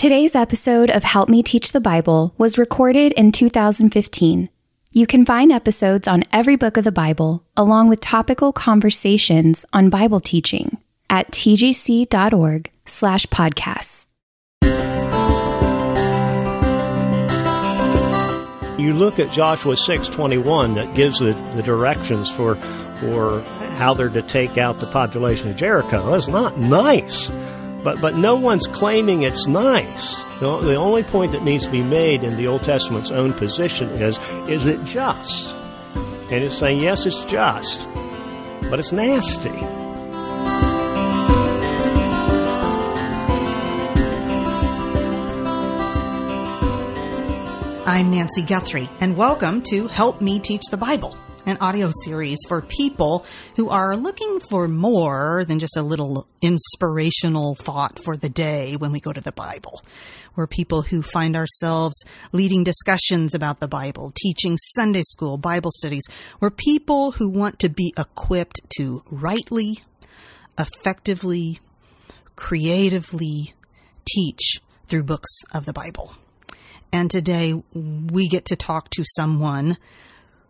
Today's episode of Help Me Teach the Bible was recorded in 2015. You can find episodes on every book of the Bible, along with topical conversations on Bible teaching at tgc.org slash podcasts. You look at Joshua 6:21 that gives the, the directions for for how they're to take out the population of Jericho. That's not nice. But, but no one's claiming it's nice. The, the only point that needs to be made in the Old Testament's own position is, is it just? And it's saying, yes, it's just, but it's nasty. I'm Nancy Guthrie, and welcome to Help Me Teach the Bible, an audio series for people who are looking for more than just a little inspirational thought for the day when we go to the Bible. We're people who find ourselves leading discussions about the Bible, teaching Sunday school, Bible studies. We're people who want to be equipped to rightly, effectively, creatively teach through books of the Bible. And today we get to talk to someone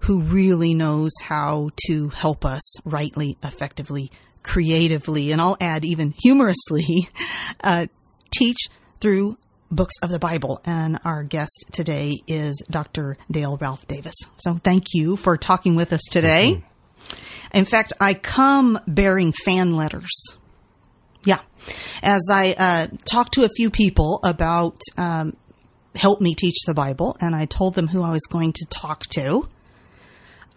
who really knows how to help us rightly, effectively, creatively, and I'll add even humorously, uh, teach through books of the Bible. And our guest today is Dr. Dale Ralph Davis. So thank you for talking with us today. In fact, I come bearing fan letters. Yeah. As I uh, talked to a few people about um, help me teach the Bible, and I told them who I was going to talk to.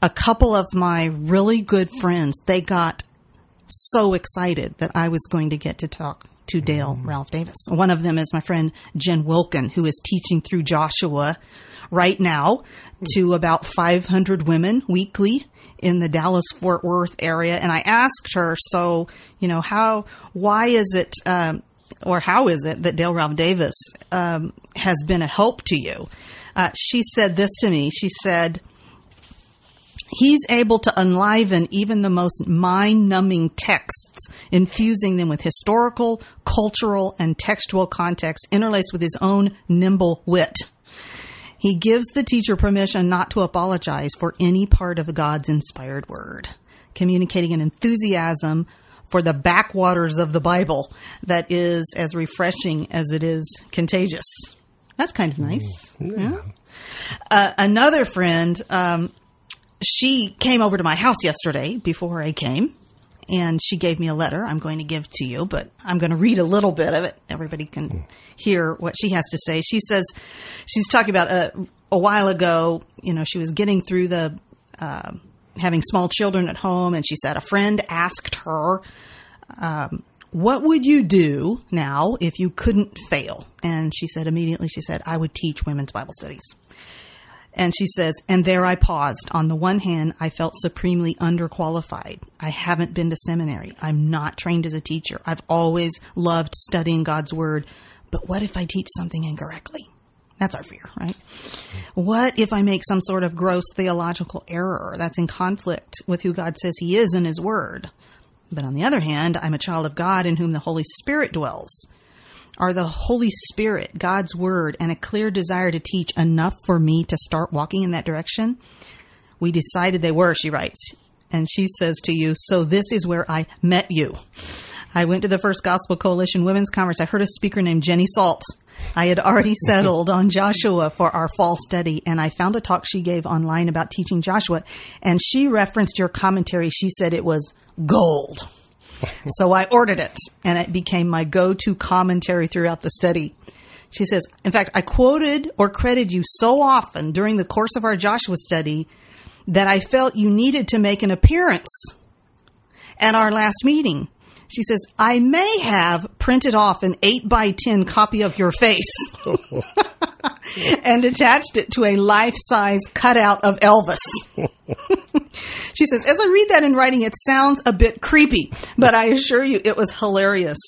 A couple of my really good friends, they got so excited that I was going to get to talk to Dale mm. Ralph Davis. One of them is my friend Jen Wilkin, who is teaching through Joshua right now to about 500 women weekly in the Dallas Fort Worth area. And I asked her, so, you know, how, why is it, um, or how is it that Dale Ralph Davis um, has been a help to you? Uh, she said this to me. She said, He's able to enliven even the most mind numbing texts, infusing them with historical, cultural, and textual context interlaced with his own nimble wit. He gives the teacher permission not to apologize for any part of God's inspired word, communicating an enthusiasm for the backwaters of the Bible that is as refreshing as it is contagious. That's kind of nice. Mm, yeah. yeah. Uh, another friend, um, she came over to my house yesterday before I came, and she gave me a letter I'm going to give to you, but I'm going to read a little bit of it. Everybody can hear what she has to say. She says she's talking about a, uh, a while ago, you know, she was getting through the. Uh, having small children at home, and she said a friend asked her, um, "What would you do now if you couldn't fail?" And she said immediately, she said, "I would teach women's Bible studies." And she says, and there I paused. On the one hand, I felt supremely underqualified. I haven't been to seminary. I'm not trained as a teacher. I've always loved studying God's Word. But what if I teach something incorrectly? That's our fear, right? What if I make some sort of gross theological error that's in conflict with who God says He is in His Word? But on the other hand, I'm a child of God in whom the Holy Spirit dwells. Are the Holy Spirit, God's Word, and a clear desire to teach enough for me to start walking in that direction? We decided they were, she writes. And she says to you, So this is where I met you. I went to the First Gospel Coalition Women's Conference. I heard a speaker named Jenny Salt. I had already settled on Joshua for our fall study, and I found a talk she gave online about teaching Joshua, and she referenced your commentary. She said it was gold. so I ordered it, and it became my go to commentary throughout the study. She says, in fact, I quoted or credited you so often during the course of our Joshua study that I felt you needed to make an appearance at our last meeting. She says, I may have printed off an 8 by 10 copy of your face and attached it to a life size cutout of Elvis. she says, as I read that in writing, it sounds a bit creepy, but I assure you it was hilarious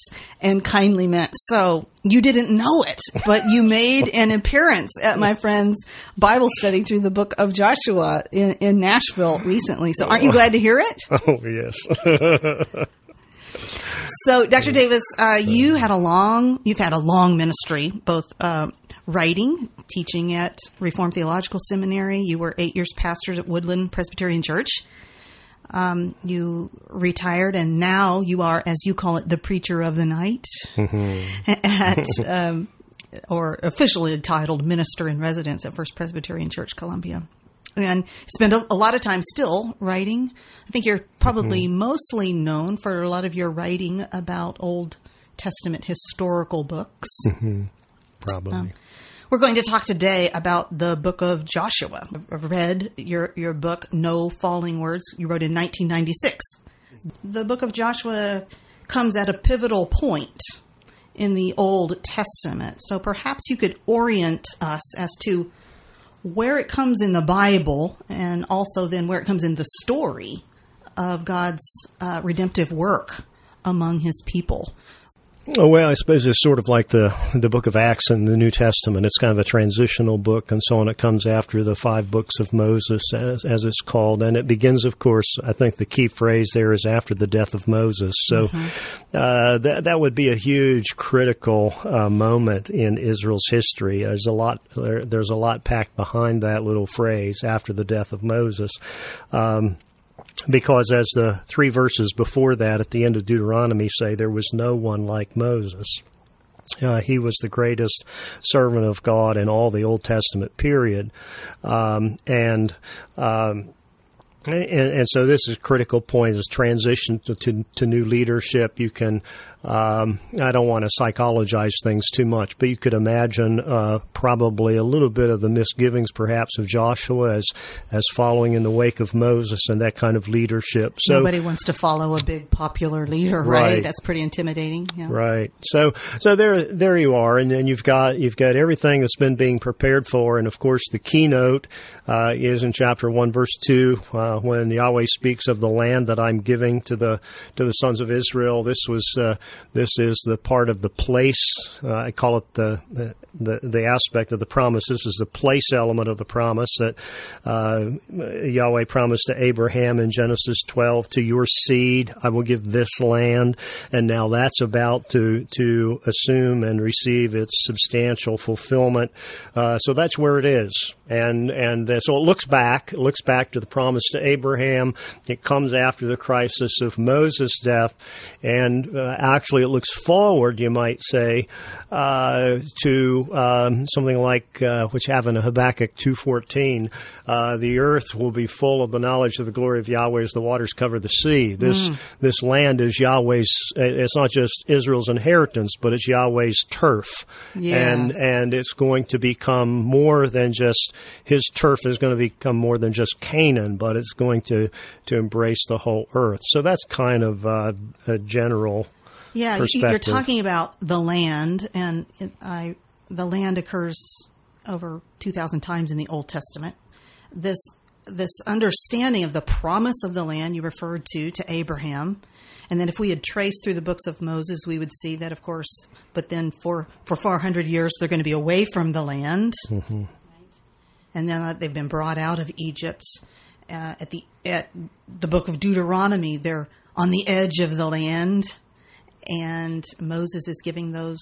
and kindly meant. So you didn't know it, but you made an appearance at my friend's Bible study through the book of Joshua in, in Nashville recently. So aren't you glad to hear it? Oh, yes. So, Dr. Davis, uh, you had a long, you've had a long ministry, both uh, writing, teaching at Reformed Theological Seminary. You were eight years pastor at Woodland Presbyterian Church. Um, you retired, and now you are, as you call it, the preacher of the night at, um, or officially titled minister in residence at First Presbyterian Church, Columbia. And spend a, a lot of time still writing. I think you're probably mm-hmm. mostly known for a lot of your writing about Old Testament historical books. Mm-hmm. Probably. Um, we're going to talk today about the book of Joshua. I've read your, your book, No Falling Words, you wrote in 1996. The book of Joshua comes at a pivotal point in the Old Testament. So perhaps you could orient us as to where it comes in the Bible and also then where it comes in the story of God's uh, redemptive work among his people. Oh, well, I suppose it's sort of like the the book of Acts in the New Testament. It's kind of a transitional book and so on. It comes after the five books of Moses, as, as it's called. And it begins, of course, I think the key phrase there is after the death of Moses. So uh, that, that would be a huge critical uh, moment in Israel's history. There's a lot, there, there's a lot packed behind that little phrase after the death of Moses. Um, because as the three verses before that at the end of Deuteronomy say, there was no one like Moses. Uh, he was the greatest servant of God in all the Old Testament period. Um, and, um, and, and so this is a critical point is transition to, to, to new leadership. You can, um, I don't want to psychologize things too much, but you could imagine uh, probably a little bit of the misgivings perhaps of Joshua as, as following in the wake of Moses and that kind of leadership. So Nobody wants to follow a big popular leader, right? Right. That's pretty intimidating. Yeah. Right. So so there there you are, and then you've got you've got everything that's been being prepared for, and of course the keynote uh, is in chapter one, verse two, uh, when Yahweh speaks of the land that I'm giving to the to the sons of Israel. This was uh, this is the part of the place. Uh, I call it the, the the aspect of the promise. This is the place element of the promise that uh, Yahweh promised to Abraham in Genesis 12. To your seed, I will give this land, and now that's about to to assume and receive its substantial fulfillment. Uh, so that's where it is, and and uh, so it looks back. It looks back to the promise to Abraham. It comes after the crisis of Moses' death, and uh, actually it looks forward. You might say uh, to um, something like uh, which have in Habakkuk two fourteen. Uh, the earth will be full of the knowledge of the glory of Yahweh as the waters cover the sea. This this land is Yahweh's. It's not just Israel's inheritance, but it's Yahweh's turf, and and it's going to become more than just his turf is going to become more than just Canaan, but it's going to to embrace the whole earth. So that's kind of uh, a general. Yeah, you- you're talking about the land, and it, I the land occurs over two thousand times in the Old Testament. This this understanding of the promise of the land you referred to to Abraham, and then if we had traced through the books of Moses, we would see that, of course. But then for for four hundred years, they're going to be away from the land, and then uh, they've been brought out of Egypt. Uh, at the at the book of Deuteronomy, they're on the edge of the land and Moses is giving those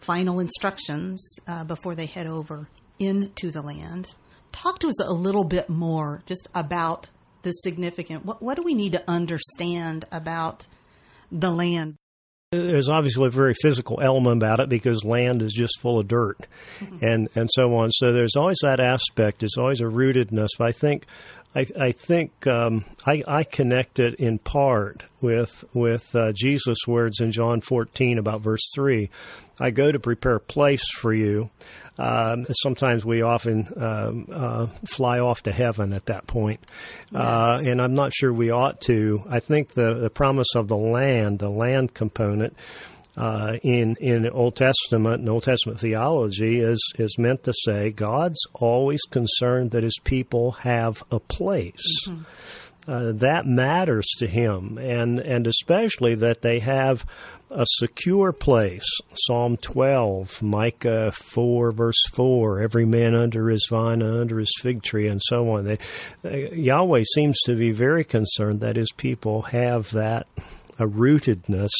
final instructions uh, before they head over into the land. Talk to us a little bit more just about the significant. What, what do we need to understand about the land? There's obviously a very physical element about it because land is just full of dirt, and and so on. So there's always that aspect. There's always a rootedness. But I think, I, I think um, I, I connect it in part with with uh, Jesus' words in John 14 about verse three. I go to prepare a place for you. Um, sometimes we often um, uh, fly off to heaven at that point, uh, and I'm not sure we ought to. I think the the promise of the land, the land component. Uh, in in Old Testament and Old Testament theology is is meant to say God's always concerned that His people have a place. Uh, that matters to him, and and especially that they have a secure place. Psalm twelve, Micah four, verse four: Every man under his vine and under his fig tree, and so on. They, uh, Yahweh seems to be very concerned that his people have that a rootedness,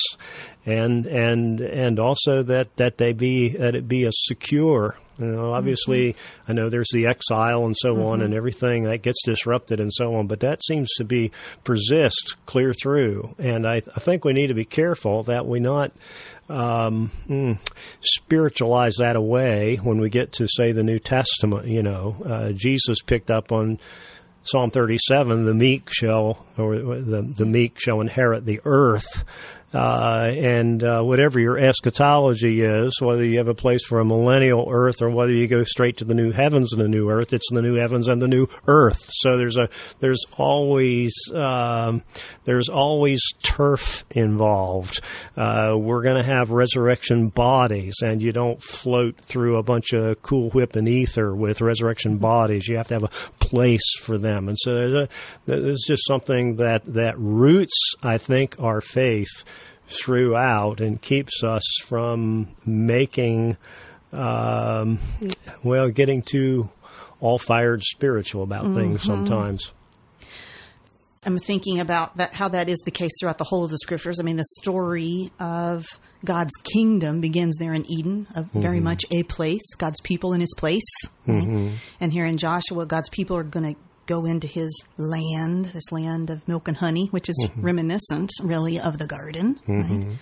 and and and also that that they be that it be a secure. You know, obviously, mm-hmm. I know there's the exile and so mm-hmm. on, and everything that gets disrupted and so on. But that seems to be persist clear through, and I, I think we need to be careful that we not um, mm, spiritualize that away when we get to say the New Testament. You know, uh, Jesus picked up on Psalm 37, the meek shall, or the, the meek shall inherit the earth. Uh, and uh, whatever your eschatology is, whether you have a place for a millennial earth or whether you go straight to the new heavens and the new earth, it's the new heavens and the new earth. So there's a there's always um, there's always turf involved. Uh, we're going to have resurrection bodies, and you don't float through a bunch of cool whip and ether with resurrection bodies. You have to have a place for them, and so there's, a, there's just something that that roots, I think, our faith throughout and keeps us from making, um, well, getting too all fired spiritual about mm-hmm. things sometimes. I'm thinking about that how that is the case throughout the whole of the scriptures. I mean, the story of God's kingdom begins there in Eden, a, mm-hmm. very much a place, God's people in His place. Mm-hmm. And here in Joshua, God's people are going to go into his land, this land of milk and honey, which is mm-hmm. reminiscent, really, of the garden. Mm-hmm. Right?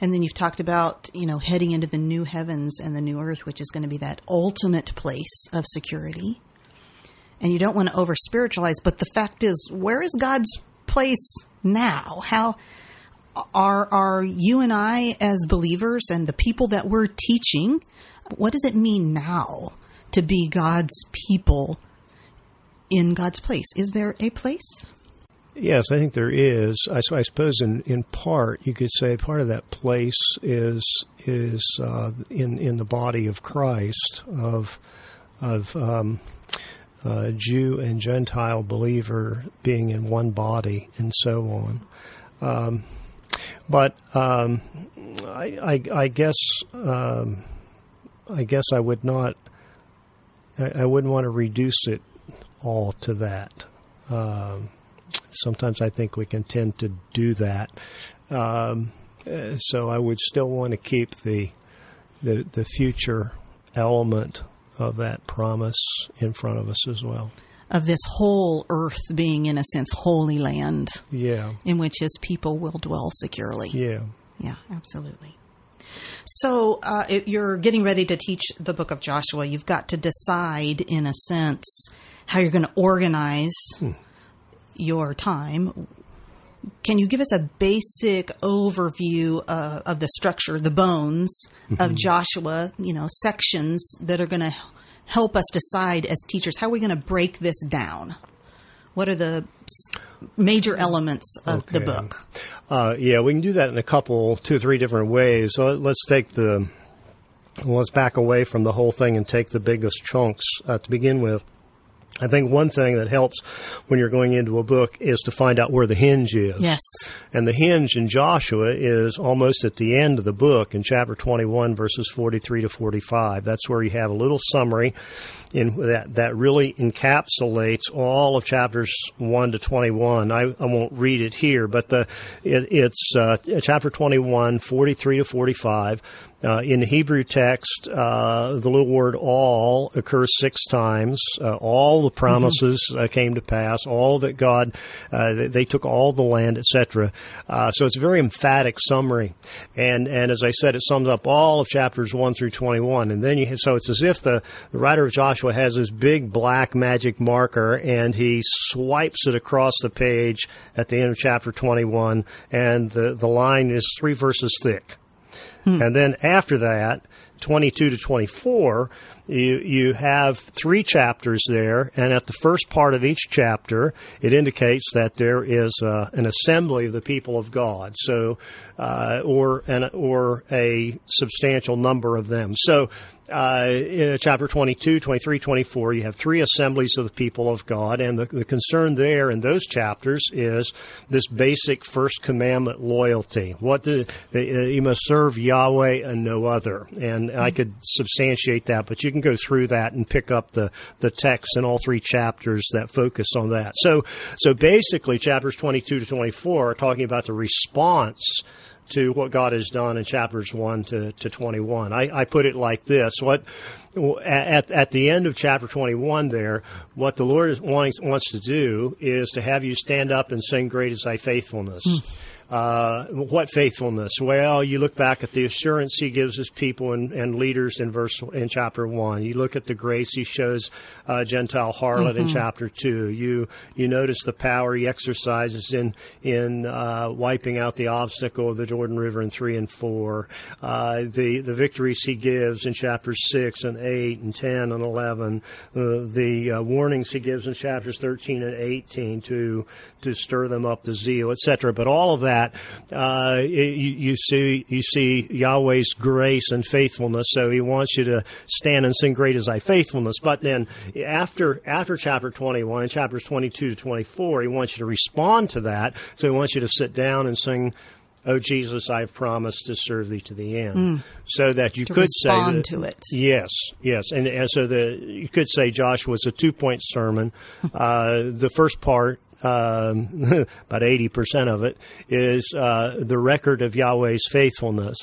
And then you've talked about, you know, heading into the new heavens and the new earth, which is going to be that ultimate place of security. And you don't want to over spiritualize, but the fact is, where is God's place now? How are are you and I as believers and the people that we're teaching? What does it mean now to be God's people in God's place. Is there a place? Yes, I think there is. I, I, suppose in, in part you could say part of that place is is uh, in in the body of Christ of of um, uh, Jew and Gentile believer being in one body and so on. Um, but um, I, I, I, guess um, I guess I would not. I, I wouldn't want to reduce it all to that. Um, sometimes I think we can tend to do that. Um, so I would still want to keep the, the the future element of that promise in front of us as well. Of this whole earth being, in a sense, holy land. Yeah. In which his people will dwell securely. Yeah. Yeah, absolutely. So uh, you're getting ready to teach the book of Joshua. You've got to decide, in a sense, how you're going to organize hmm. your time. Can you give us a basic overview uh, of the structure, the bones mm-hmm. of Joshua, you know, sections that are going to help us decide as teachers how are we going to break this down? What are the major elements of okay. the book? Uh, yeah, we can do that in a couple, two or three different ways. So let's take the, let's back away from the whole thing and take the biggest chunks uh, to begin with. I think one thing that helps when you're going into a book is to find out where the hinge is. Yes. And the hinge in Joshua is almost at the end of the book in chapter 21, verses 43 to 45. That's where you have a little summary in that, that really encapsulates all of chapters 1 to 21. I, I won't read it here, but the, it, it's uh, chapter 21, 43 to 45 uh, in the Hebrew text, uh, the little word all occurs six times. Uh, all the promises mm-hmm. Uh, came to pass, all that God, uh, they took all the land, etc. Uh, so it's a very emphatic summary. And, and as I said, it sums up all of chapters 1 through 21. And then you, so it's as if the, the writer of Joshua has this big black magic marker and he swipes it across the page at the end of chapter 21, and the, the line is three verses thick. Hmm. And then after that, 22 to 24, you, you have three chapters there, and at the first part of each chapter, it indicates that there is uh, an assembly of the people of God, so uh, or an, or a substantial number of them. So uh, in chapter 22, 23, 24, you have three assemblies of the people of God, and the, the concern there in those chapters is this basic first commandment loyalty. What the uh, you must serve Yahweh and no other, and. I could substantiate that, but you can go through that and pick up the the text in all three chapters that focus on that. So, so basically, chapters 22 to 24 are talking about the response to what God has done in chapters 1 to, to 21. I, I put it like this. What, at, at the end of chapter 21 there, what the Lord wants, wants to do is to have you stand up and sing, Great is thy faithfulness. Mm. Uh, what faithfulness? Well, you look back at the assurance he gives his people and, and, leaders in verse in chapter one. You look at the grace he shows uh, Gentile harlot mm-hmm. in chapter two. You you notice the power he exercises in in uh, wiping out the obstacle of the Jordan River in three and four. Uh, the the victories he gives in chapters six and eight and ten and eleven. the uh, warnings he gives in chapters thirteen and eighteen to to stir them up to zeal, etc. But all of that that, uh, you, you, see you see Yahweh's grace and faithfulness. So He wants you to stand and sing, "Great is Thy faithfulness." But then after after chapter twenty one and chapters twenty two to twenty four, He wants you to respond to that. So He wants you to sit down and sing. Oh Jesus, I've promised to serve thee to the end, mm. so that you to could say that, to it. Yes, yes, and, and so the you could say Joshua was a two point sermon. uh, the first part um, about 80% of it, is uh, the record of Yahweh's faithfulness.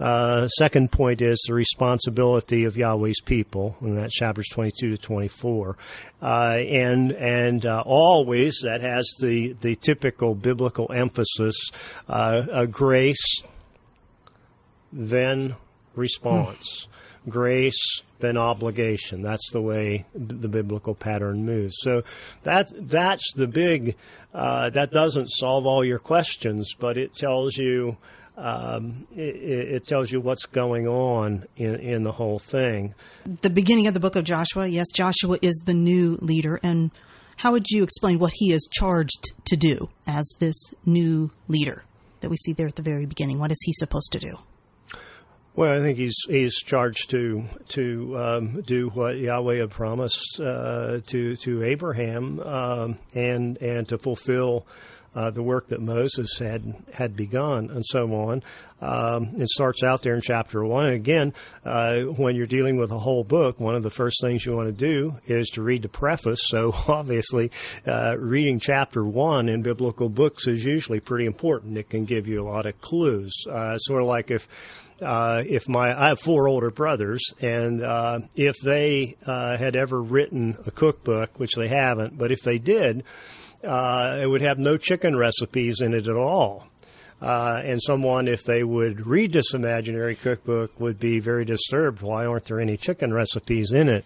Uh, second point is the responsibility of Yahweh's people, and that's chapters 22 to 24. Uh, and and uh, always that has the, the typical biblical emphasis uh, grace, then response. Hmm. Grace, than obligation. That's the way the biblical pattern moves. So that that's the big. Uh, that doesn't solve all your questions, but it tells you. Um, it, it, tells you what's going on in, in the whole thing. The beginning of the book of Joshua, yes, Joshua is the new leader. And how would you explain what he is charged to do as this new leader that we see there at the very beginning? What is he supposed to do? Well, I think he's he's charged to to um, do what Yahweh had promised uh, to to Abraham um, and and to fulfill uh, the work that Moses had had begun and so on. Um, it starts out there in chapter one. And again, uh, when you're dealing with a whole book, one of the first things you want to do is to read the preface. So obviously, uh, reading chapter one in biblical books is usually pretty important. It can give you a lot of clues. Uh, sort of like if uh, if my I have four older brothers, and uh, if they uh, had ever written a cookbook, which they haven't, but if they did, uh, it would have no chicken recipes in it at all. Uh, and someone, if they would read this imaginary cookbook, would be very disturbed. Why aren't there any chicken recipes in it?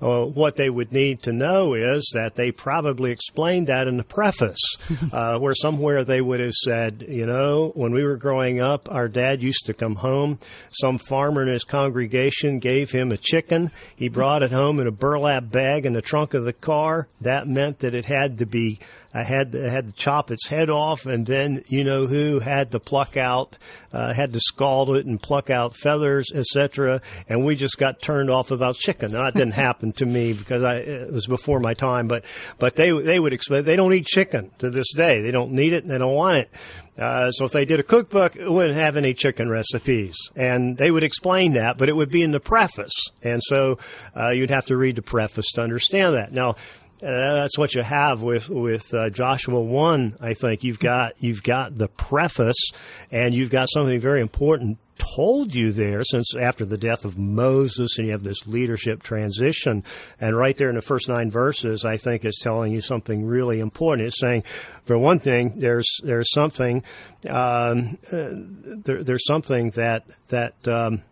Uh, what they would need to know is that they probably explained that in the preface, uh, where somewhere they would have said, you know, when we were growing up, our dad used to come home. Some farmer in his congregation gave him a chicken. He brought it home in a burlap bag in the trunk of the car. That meant that it had to be I had to, had to chop its head off, and then you know who had to pluck out, uh, had to scald it and pluck out feathers, etc. And we just got turned off about chicken. Now, that didn't happen to me because I it was before my time, but but they they would explain they don't eat chicken to this day. They don't need it and they don't want it. Uh, so if they did a cookbook, it wouldn't have any chicken recipes, and they would explain that, but it would be in the preface, and so uh, you'd have to read the preface to understand that. Now, uh, that's what you have with with uh, Joshua one. I think you've got you've got the preface, and you've got something very important told you there since after the death of Moses, and you have this leadership transition. And right there in the first nine verses, I think is telling you something really important. It's saying, for one thing, there's there's something um, uh, there, there's something that that um,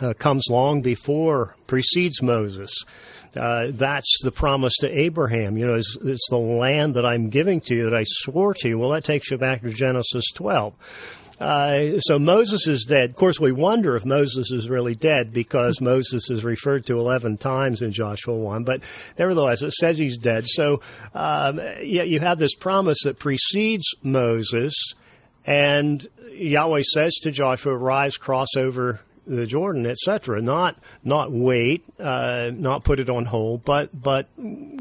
uh, comes long before precedes Moses. Uh, that's the promise to Abraham. You know, it's, it's, the land that I'm giving to you that I swore to you. Well, that takes you back to Genesis 12. Uh, so Moses is dead. Of course, we wonder if Moses is really dead because Moses is referred to 11 times in Joshua 1, but nevertheless, it says he's dead. So, um, you have this promise that precedes Moses, and Yahweh says to Joshua, Rise, cross over the Jordan, etc. Not not wait, uh, not put it on hold, but but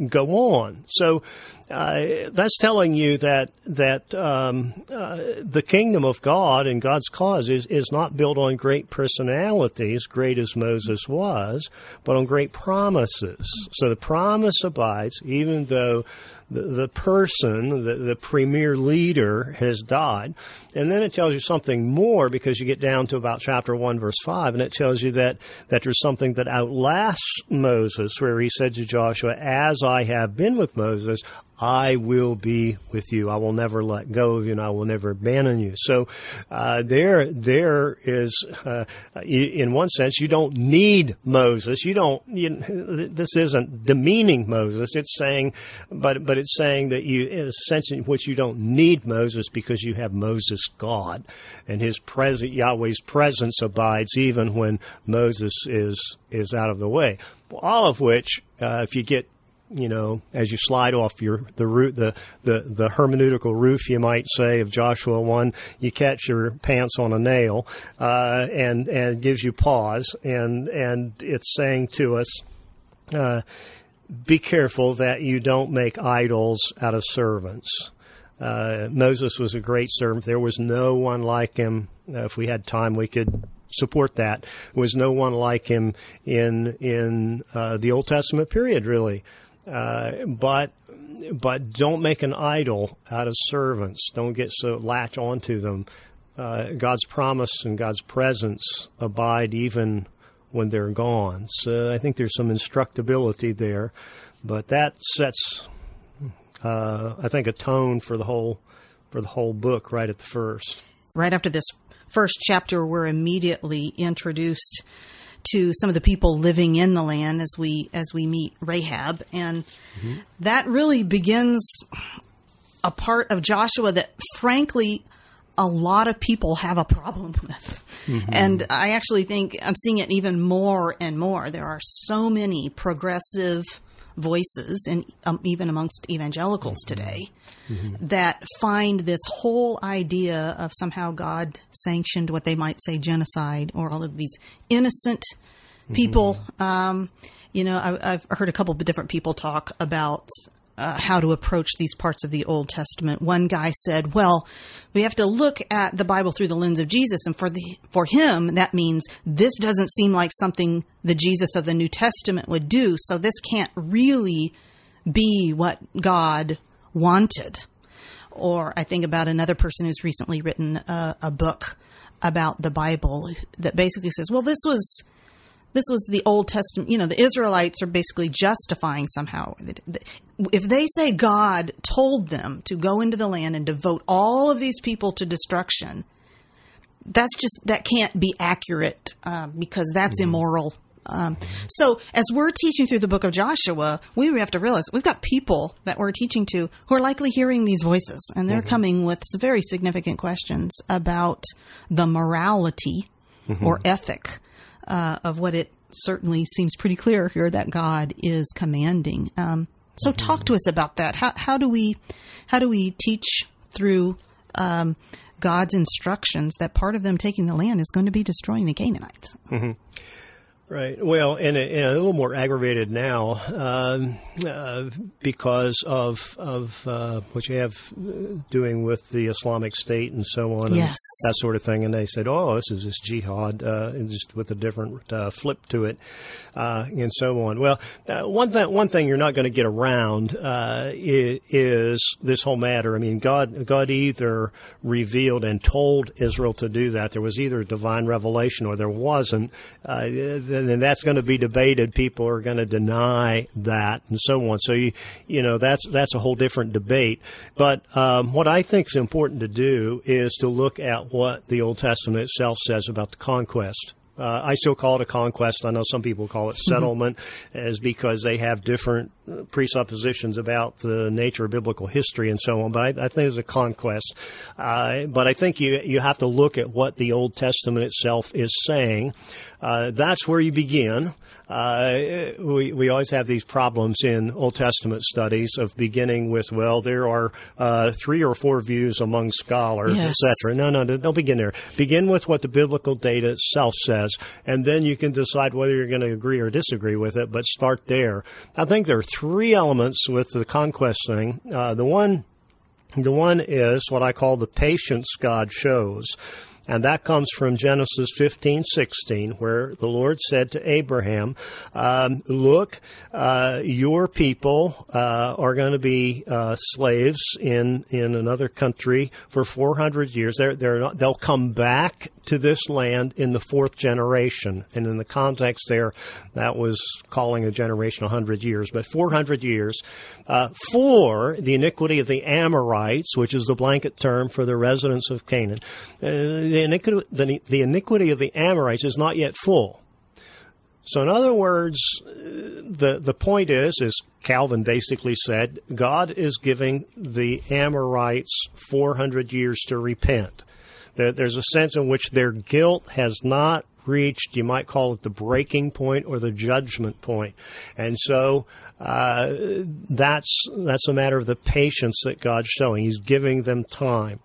go on. So uh, that's telling you that that um, uh, the kingdom of God and God's cause is is not built on great personalities, great as Moses was, but on great promises. So the promise abides, even though the, person, the, the premier leader, has died. And then it tells you something more because you get down to about chapter 1, verse 5, and it tells you that, that there's something that outlasts Moses, where he said to Joshua, As I have been with Moses, I will be with you. I will never let go of you, and I will never abandon you. So uh, there, there is, uh, in one sense, you don't need Moses. You don't. You, this isn't demeaning Moses. It's saying, but but it's saying that you, in a sense in which you don't need Moses because you have Moses God, and His presence, Yahweh's presence abides even when Moses is is out of the way. All of which, uh, if you get you know, as you slide off your the root the, the the hermeneutical roof, you might say of Joshua one, you catch your pants on a nail, uh, and and gives you pause, and and it's saying to us. Uh, be careful that you don't make idols out of servants. Uh, Moses was a great servant. There was no one like him. Uh, if we had time, we could support that. There was no one like him in in uh, the Old Testament period, really. Uh, but but don't make an idol out of servants. Don't get so latch onto them. Uh, God's promise and God's presence abide even when they're gone. So I think there's some instructability there, but that sets, uh, I think, a tone for the whole for the whole book right at the first. Right after this first chapter, we're immediately introduced to some of the people living in the land as we as we meet Rahab, and mm-hmm. that really begins a part of Joshua that, frankly, a lot of people have a problem with. Mm-hmm. And I actually think I'm seeing it even more and more. There are so many progressive voices, and um, even amongst evangelicals mm-hmm. today, mm-hmm. that find this whole idea of somehow God sanctioned what they might say genocide or all of these innocent mm-hmm. people. Um, you know, I, have heard a couple of different people talk about uh, how to approach these parts of the Old Testament. One guy said, "Well, we have to look at the Bible through the lens of Jesus, and for the for him, that means this doesn't seem like something the Jesus of the New Testament would do. So this can't really be what God wanted." Or I think about another person who's recently written a, a book about the Bible that basically says, "Well, this was." this was the Old Testament. You know, the Israelites are basically justifying somehow. If they say God told them to go into the land and devote all of these people to destruction, that's just that can't be accurate uh, because that's mm-hmm. immoral. Um, so, as we're teaching through the book of Joshua, we have to realize we've got people that we're teaching to who are likely hearing these voices, and they're mm-hmm. coming with very significant questions about the morality mm-hmm. or ethic uh, of what it certainly seems pretty clear here that God is commanding. Um, so, mm-hmm. talk to us about that. How, how do we how do we teach through um, God's instructions that part of them taking the land is going to be destroying the Canaanites? Right. Well, and a, and a, little more aggravated now um, uh, because of of uh, what you have doing with the Islamic State and so on, yes. that sort of thing. And they said, "Oh, this is this jihad," uh, just with a different uh, flip to it, uh, and so on. Well, uh, one thing one thing you're not going to get around is, is, this whole matter. I mean, God God either revealed and told Israel to do that. There was either divine revelation or there wasn't and that's going to be debated. People are going to deny that, and so on. So you, you know, that's that's a whole different debate. But um, what I think is important to do is to look at what the Old Testament itself says about the conquest. Uh, I still call it a conquest. I know some people call it mm-hmm. settlement, as because they have different presuppositions about the nature of biblical history and so on. But I, I think it's a conquest. Uh, but I think you you have to look at what the Old Testament itself is saying. Uh, that's where you begin. Uh, we we always have these problems in Old Testament studies of beginning with well, there are uh, three or four views among scholars, Yes. etc. No, no, don't begin there. Begin with what the biblical data itself says, and then you can decide whether you're going to agree or disagree with it. But start there. I think there are three elements with the conquest thing. Uh, the one the one is what I call the patience God shows. And that comes from Genesis 15, 16, where the Lord said to Abraham, um, look, uh, your people, uh, are going to be, uh, slaves in, in another country for 400 years. They're, they're not, they'll come back to this land in the fourth generation. And in the context there, that was calling a generation 100 years, but 400 years, uh, for the iniquity of the Amorites, which is the blanket term for the residents of Canaan. Uh, the, iniquity, the, the iniquity of the Amorites is not yet full. So, in other words, uh, the the point is, is Calvin basically said, God is giving the Amorites 400 years to repent. There, there's a sense in which their guilt has not reached, you might call it the breaking point or the judgment point. And so uh, that's that's a matter of the patience that God's showing. He's giving them time.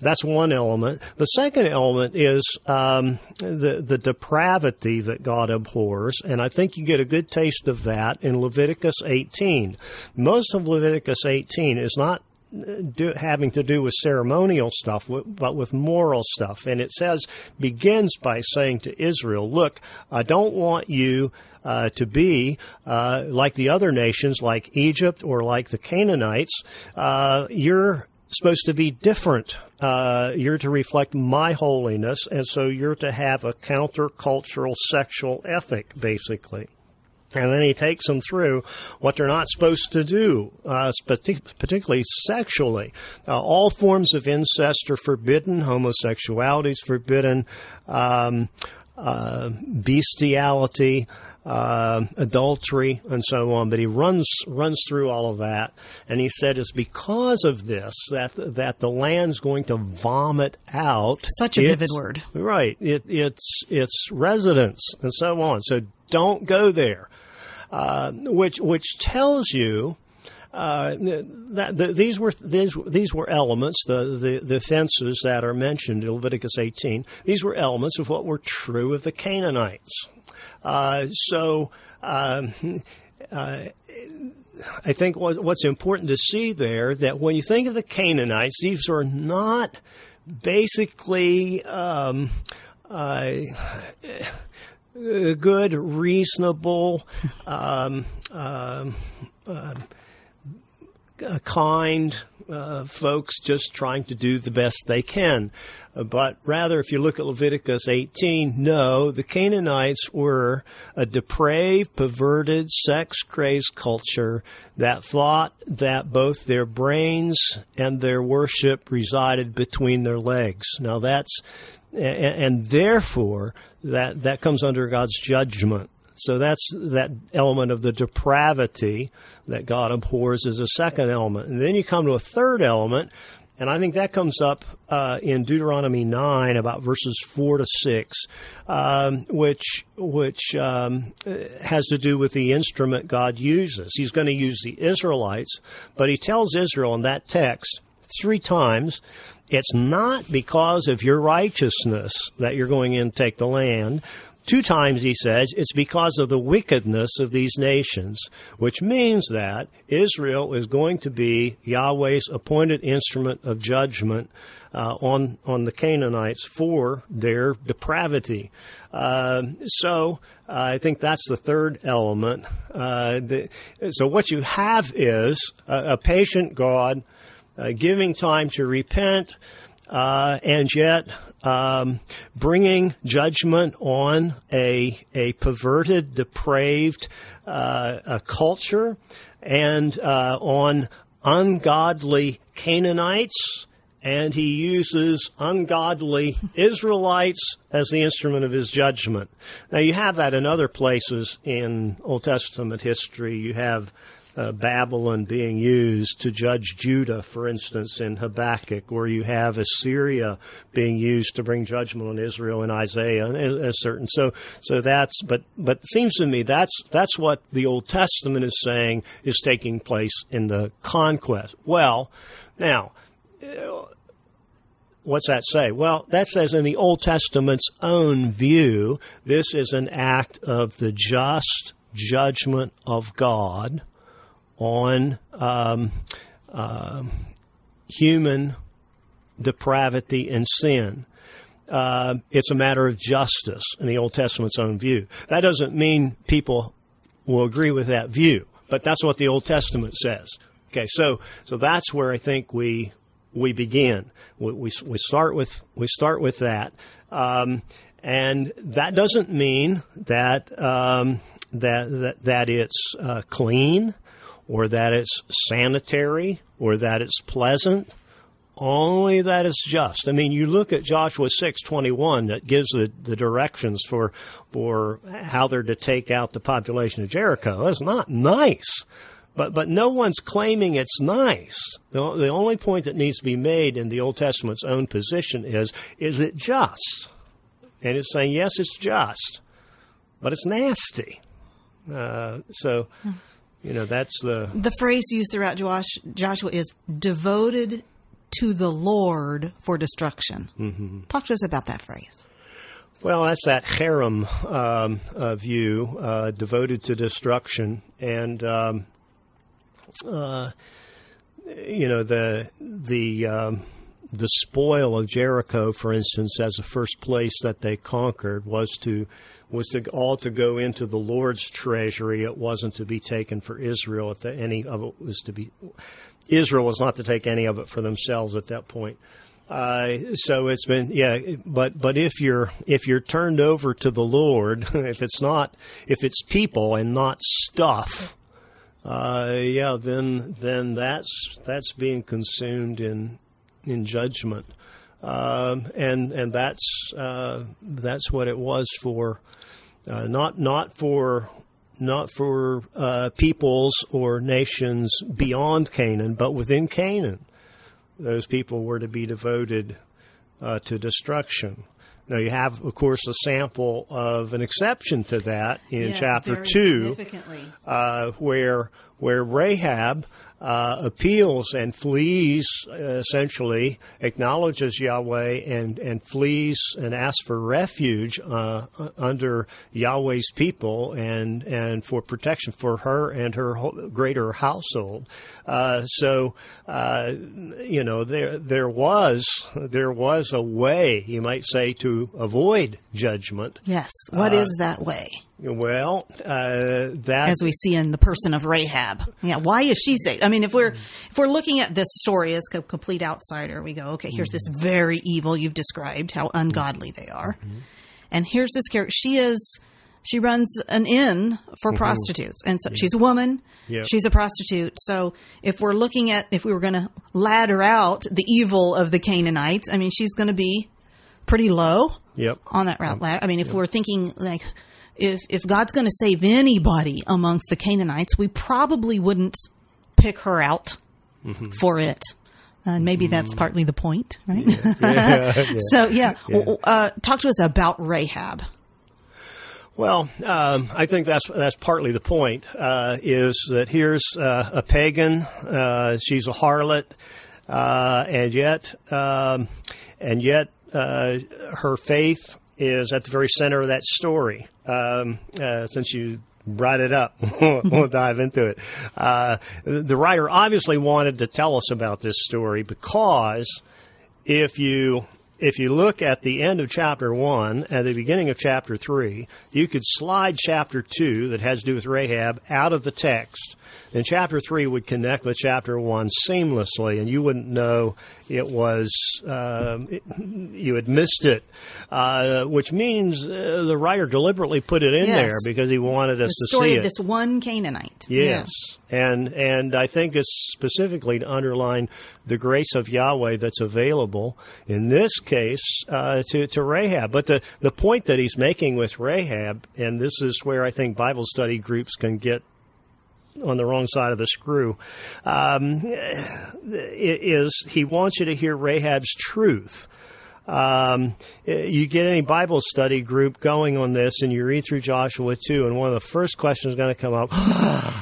That's one element. The second element is um, the the depravity that God abhors, and I think you get a good taste of that in Leviticus 18. Most of Leviticus 18 is not do, having to do with ceremonial stuff, but with moral stuff. And it says, begins by saying to Israel, look, I don't want you uh, to be uh, like the other nations, like Egypt or like the Canaanites. Uh, you're supposed to be different. Uh, you're to reflect my holiness, and so you're to have a countercultural sexual ethic, basically. And then he takes them through what they're not supposed to do, uh, particularly sexually. Uh, all forms of incest are forbidden. Homosexuality is forbidden. Um, uh, bestiality, uh, adultery, and so on. But he runs runs through all of that, and he said it's because of this that that the land's going to vomit out Such a its- vivid word. right? It, it's its residents and so on. So don't go there, uh, which which tells you. Uh, that, these were these, these were elements the, the the offenses that are mentioned in Leviticus 18. These were elements of what were true of the Canaanites. Uh, so um, uh, I think what, what's important to see there that when you think of the Canaanites, these are not basically um, uh, good, reasonable, um, um, uh, kind uh, folks just trying to do the best they can. Uh, but rather, if you look at Leviticus 18, no, the Canaanites were a depraved, perverted, sex crazed culture that thought that both their brains and their worship resided between their legs. Now that's, and therefore, that, that comes under God's judgment. So that's that element of the depravity that God abhors is a second element. And then you come to a third element, and I think that comes up uh, in Deuteronomy 9, about verses 4 to 6, um, which, which um, has to do with the instrument God uses. He's going to use the Israelites, but he tells Israel in that text three times it's not because of your righteousness that you're going in to take the land. Two times he says it's because of the wickedness of these nations, which means that Israel is going to be Yahweh's appointed instrument of judgment uh, on on the Canaanites for their depravity. Uh, so uh, I think that's the third element. Uh, the, so what you have is a, a patient God uh, giving time to repent, uh, and yet um, bringing judgment on a a perverted, depraved uh, a culture, and uh, on ungodly Canaanites. And he uses ungodly Israelites as the instrument of his judgment. Now you have that in other places in Old Testament history. You have uh, Babylon being used to judge Judah, for instance, in Habakkuk, or you have Assyria being used to bring judgment on Israel in Isaiah, and certain. So, so that's. But, but it seems to me that's that's what the Old Testament is saying is taking place in the conquest. Well, now. What's that say? Well, that says in the Old Testament's own view, this is an act of the just judgment of God on um, uh, human depravity and sin. Uh, it's a matter of justice in the Old Testament's own view. That doesn't mean people will agree with that view, but that's what the Old Testament says. Okay, so so that's where I think we we begin. We, we, we start with we start with that, um, and that doesn't mean that um, that, that that it's uh, clean or that it's sanitary or that it's pleasant. Only that it's just. I mean, you look at Joshua six twenty one that gives the, the directions for for how they're to take out the population of Jericho. It's not nice, but but no one's claiming it's nice. The, the only point that needs to be made in the Old Testament's own position is is it just? And it's saying yes, it's just, but it's nasty. Uh, so. You know, that's the the phrase used throughout Joshua is devoted to the Lord for destruction. Mm-hmm. Talk to us about that phrase. Well, that's that herem um, uh, view, uh, devoted to destruction, and um, uh, you know the the um, the spoil of Jericho, for instance, as the first place that they conquered, was to was to all to go into the Lord's treasury. It wasn't to be taken for Israel. If any of it was to be, Israel was not to take any of it for themselves at that point. Uh, so it's been yeah, but but if you're if you're turned over to the Lord, if it's not if it's people and not stuff, uh, yeah, then then that's that's being consumed in in judgment, um, and and that's uh, that's what it was for, uh, not not for not for uh, peoples or nations beyond Canaan, but within Canaan, those people were to be devoted uh, to destruction. Now you have, of course, a sample of an exception to that in yes, chapter two, uh, where where Rahab uh, appeals and flees, uh, essentially, acknowledges Yahweh and, and flees and asks for refuge uh, under Yahweh's people and, and for protection for her and her greater household. Uh, so, uh, you know, there, there was, there was a way, you might say, to avoid judgment. Yes. What is that way? Well, uh, that as we see in the person of Rahab. Yeah, why is she saved? I mean, if we're if we're looking at this story as a complete outsider, we go, okay, here's this very evil you've described, how ungodly they are, mm-hmm. and here's this character. She is she runs an inn for mm-hmm. prostitutes, and so yeah. she's a woman. Yep. She's a prostitute. So if we're looking at if we were going to ladder out the evil of the Canaanites, I mean, she's going to be pretty low. Yep. On that route ladder. I mean, if yep. we're thinking like if if God's going to save anybody amongst the Canaanites, we probably wouldn't pick her out mm-hmm. for it. Uh, maybe mm-hmm. that's partly the point, right? Yeah. Yeah, yeah. so, yeah, uh, talk to us about Rahab. Well, um, I think that's that's partly the point. Uh, is that here's uh, a pagan, uh, she's a harlot, uh, and yet, um, and yet, her faith is at the very center of that story. Um, uh, since you brought it up, we'll dive into it. Uh, the writer obviously wanted to tell us about this story because if you if you look at the end of chapter one at the beginning of chapter three, you could slide chapter two that has to do with Rahab out of the text then chapter 3 would connect with chapter 1 seamlessly, and you wouldn't know it was, um, it, you had missed it, uh, which means uh, the writer deliberately put it in yes. there because he wanted us the to see it. this one Canaanite. Yes. Yeah. And, and I think it's specifically to underline the grace of Yahweh that's available in this case uh, to, to Rahab. But the, the point that he's making with Rahab, and this is where I think Bible study groups can get on the wrong side of the screw. Um, is he wants you to hear Rahab's truth. Um, you get any Bible study group going on this, and you read through Joshua 2, and one of the first questions is going to come up: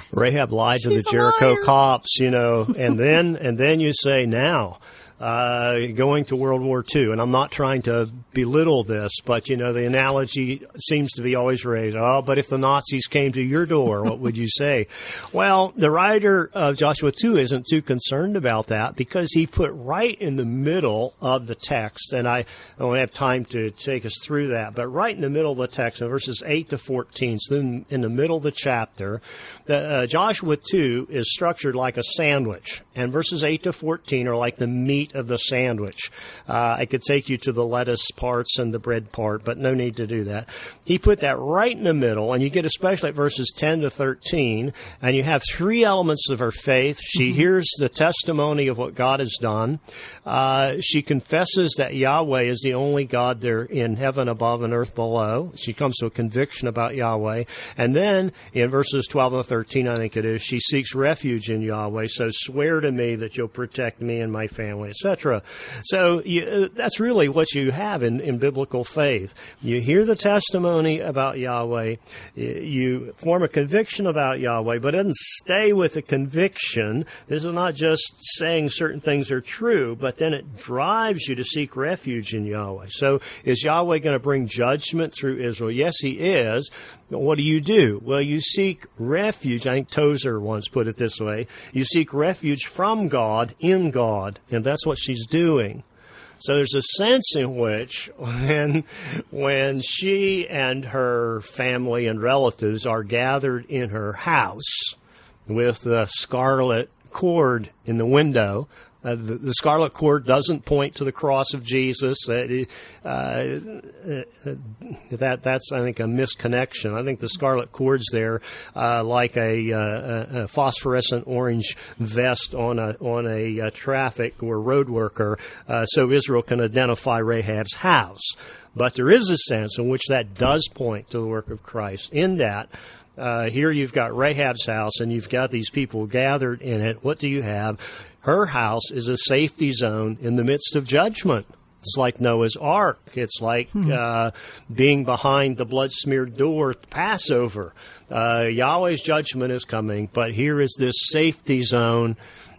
Rahab lied to She's the Jericho liar. cops, you know, and then and then you say now. Uh, going to World War II, and I'm not trying to belittle this, but you know the analogy seems to be always raised. Oh, but if the Nazis came to your door, what would you say? Well, the writer of Joshua 2 isn't too concerned about that because he put right in the middle of the text, and I, don't have time to take us through that, but right in the middle of the text, in verses 8 to 14, so in, in the middle of the chapter, the, uh, Joshua 2 is structured like a sandwich, and verses 8 to 14 are like the meat of the sandwich. Uh, I could take you to the lettuce parts and the bread part, but no need to do that. He put that right in the middle, and you get especially at verses 10 to 13, and you have three elements of her faith. She hears the testimony of what God has done. Uh, she confesses that Yahweh is the only God there in heaven above and earth below. She comes to a conviction about Yahweh. And then in verses 12 and 13, I think it is, she seeks refuge in Yahweh. So swear to me that you'll protect me and my family, etc. So you, uh, that's really what you have in, in biblical faith. You hear the testimony about Yahweh, you form a conviction about Yahweh, but it doesn't stay with a conviction. This is not just saying certain things are true, but then it drives you to seek refuge in Yahweh. So is Yahweh going to bring judgment through Israel? Yes, he is. What do you do? Well, you seek refuge. I think Tozer once put it this way. You seek refuge from God in God. And that's what she's doing. So there's a sense in which when when she and her family and relatives are gathered in her house with the scarlet cord in the window. Uh, the, the scarlet cord doesn't point to the cross of Jesus. Uh, uh, uh, that that's I think a misconnection. I think the scarlet cord's there like a, a, phosphorescent orange vest on a on a, traffic or road worker, so Israel can identify Rahab's house. But there is a sense in which that does point to the work of Christ. In that, uh, here you've got Rahab's house and you've got these people gathered in it. What do you have? Her house is a safety zone in the midst of judgment. It's like Noah's Ark. It's like uh, being behind the blood smeared door at Passover. Uh, Yahweh's judgment is coming, but here is this safety zone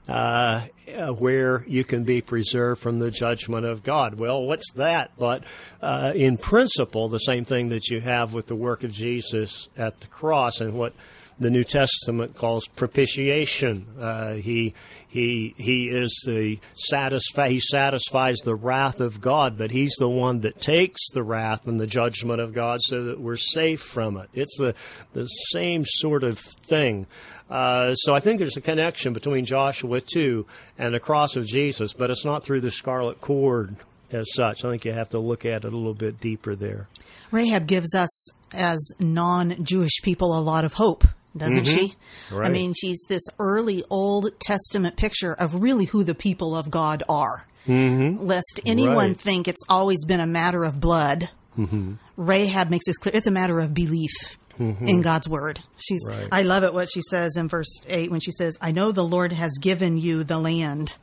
uh, uh, where you can be preserved from the judgment of God. Well, what's that? But uh, in principle, the same thing that you have with the work of Jesus at the cross and what the New Testament calls propitiation. Uh, he he he is the satisfy he satisfies the wrath of God, but he's the one that takes the wrath and the judgment of God, so that we're safe from it. It's the the same sort of thing. Uh, so I think there's a connection between Joshua 2 and the cross of Jesus, but it's not through the scarlet cord as such. I think you have to look at it a little bit deeper there. Rahab gives us, as non Jewish people, a lot of hope, doesn't she? I mean, she's this early Old Testament picture of really who the people of God are. Mm-hmm. Lest anyone Right. think it's always been a matter of blood. Mm-hmm. Rahab makes this clear. It's a matter of belief. In God's word, she's. Right. I love it what she says in verse eight when she says, "I know the Lord has given you the land."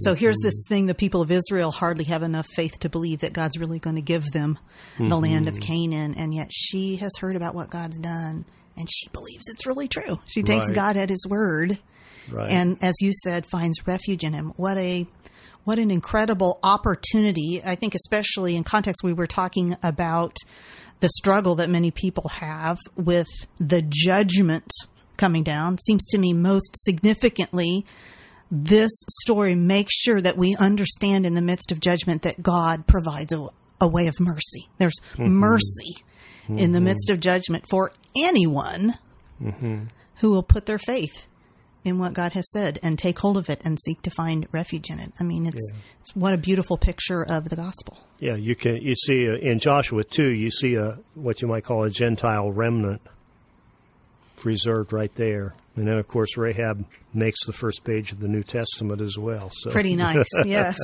So here's this thing the people of Israel hardly have enough faith to believe that God's really going to give them the land of Canaan. And yet she has heard about what God's done and she believes it's really true. She takes Right. God at his word Right. and, as you said, finds refuge in him. What a. What an incredible opportunity. I think, especially in context, we were talking about the struggle that many people have with the judgment coming down. Seems to me most significantly this story makes sure that we understand in the midst of judgment that God provides a, a way of mercy. There's mm-hmm. mercy in the midst of judgment for anyone who will put their faith in what God has said and take hold of it and seek to find refuge in it. I mean, it's, it's what a beautiful picture of the gospel. Yeah, you can. You see uh, in Joshua two, you see a what you might call a Gentile remnant preserved right there, and then of course Rahab makes the first page of the New Testament as well. So Pretty nice, yes.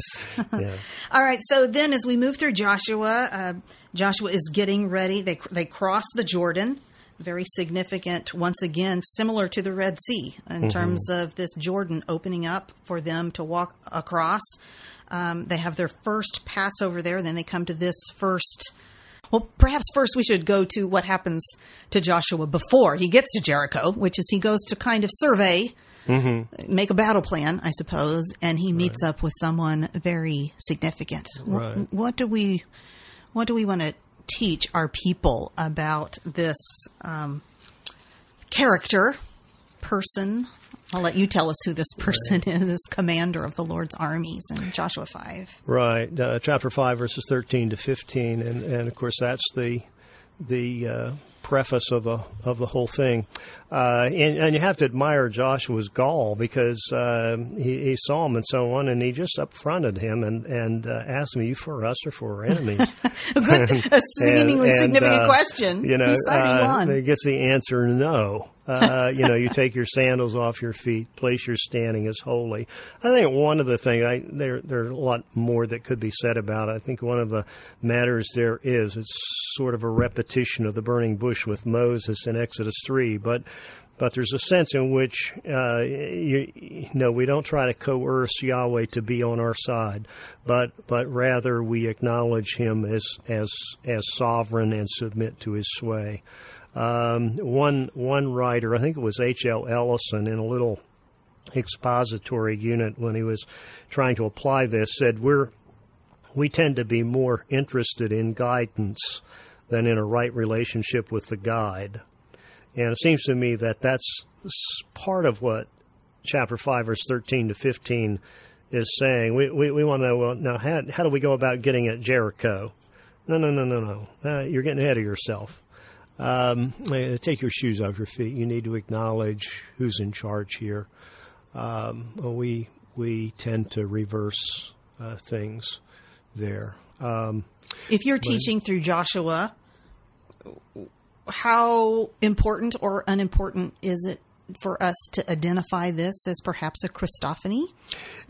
yeah. All right. So then, as we move through Joshua, uh, Joshua is getting ready. They they cross the Jordan. very significant, once again, similar to the Red Sea in mm-hmm. terms of this Jordan opening up for them to walk across. Um, they have their first Passover there, then they come to this first. Well, perhaps first we should go to what happens to Joshua before he gets to Jericho, which is he goes to kind of survey, mm-hmm. make a battle plan, I suppose, and he meets right. up with someone very significant. Right. What, what do we, what do we want to teach our people about this um, character, person, I'll let you tell us who this person right. is, this commander of the Lord's armies in Joshua 5. Right, uh, chapter 5, verses 13 to 15. And, and of course, that's the, the uh, preface of the of the whole thing, uh, and, and, you have to admire Joshua's gall because uh, he, he, saw him and so on, and he just upfronted him and and uh, asked him, "Are you for us or for our enemies?" Good, a seemingly and, significant uh, question. You know, uh, he gets the answer no. Uh, you know, you take your sandals off your feet, place your standing as holy. I think one of the things I there there's a lot more that could be said about it. I think one of the matters there is it's sort of a repetition of the burning bush with Moses in Exodus three, but but there's a sense in which uh, you, you know we don't try to coerce Yahweh to be on our side, but but rather we acknowledge Him as as as sovereign and submit to His sway. Um, one one writer, I think it was H. L. Ellison, in a little expository unit when he was trying to apply this, said we're we tend to be more interested in guidance than in a right relationship with the guide. And it seems to me that that's part of what chapter 5, verse 13 to 15 is saying. We, we, we want to know, well, now, how, how do we go about getting at Jericho? No, no, no, no, no. Uh, you're getting ahead of yourself. Um, uh, take your shoes off your feet. You need to acknowledge who's in charge here. Um, we we tend to reverse uh, things there. Um, if you're teaching through Joshua, how important or unimportant is it for us to identify this as perhaps a Christophany?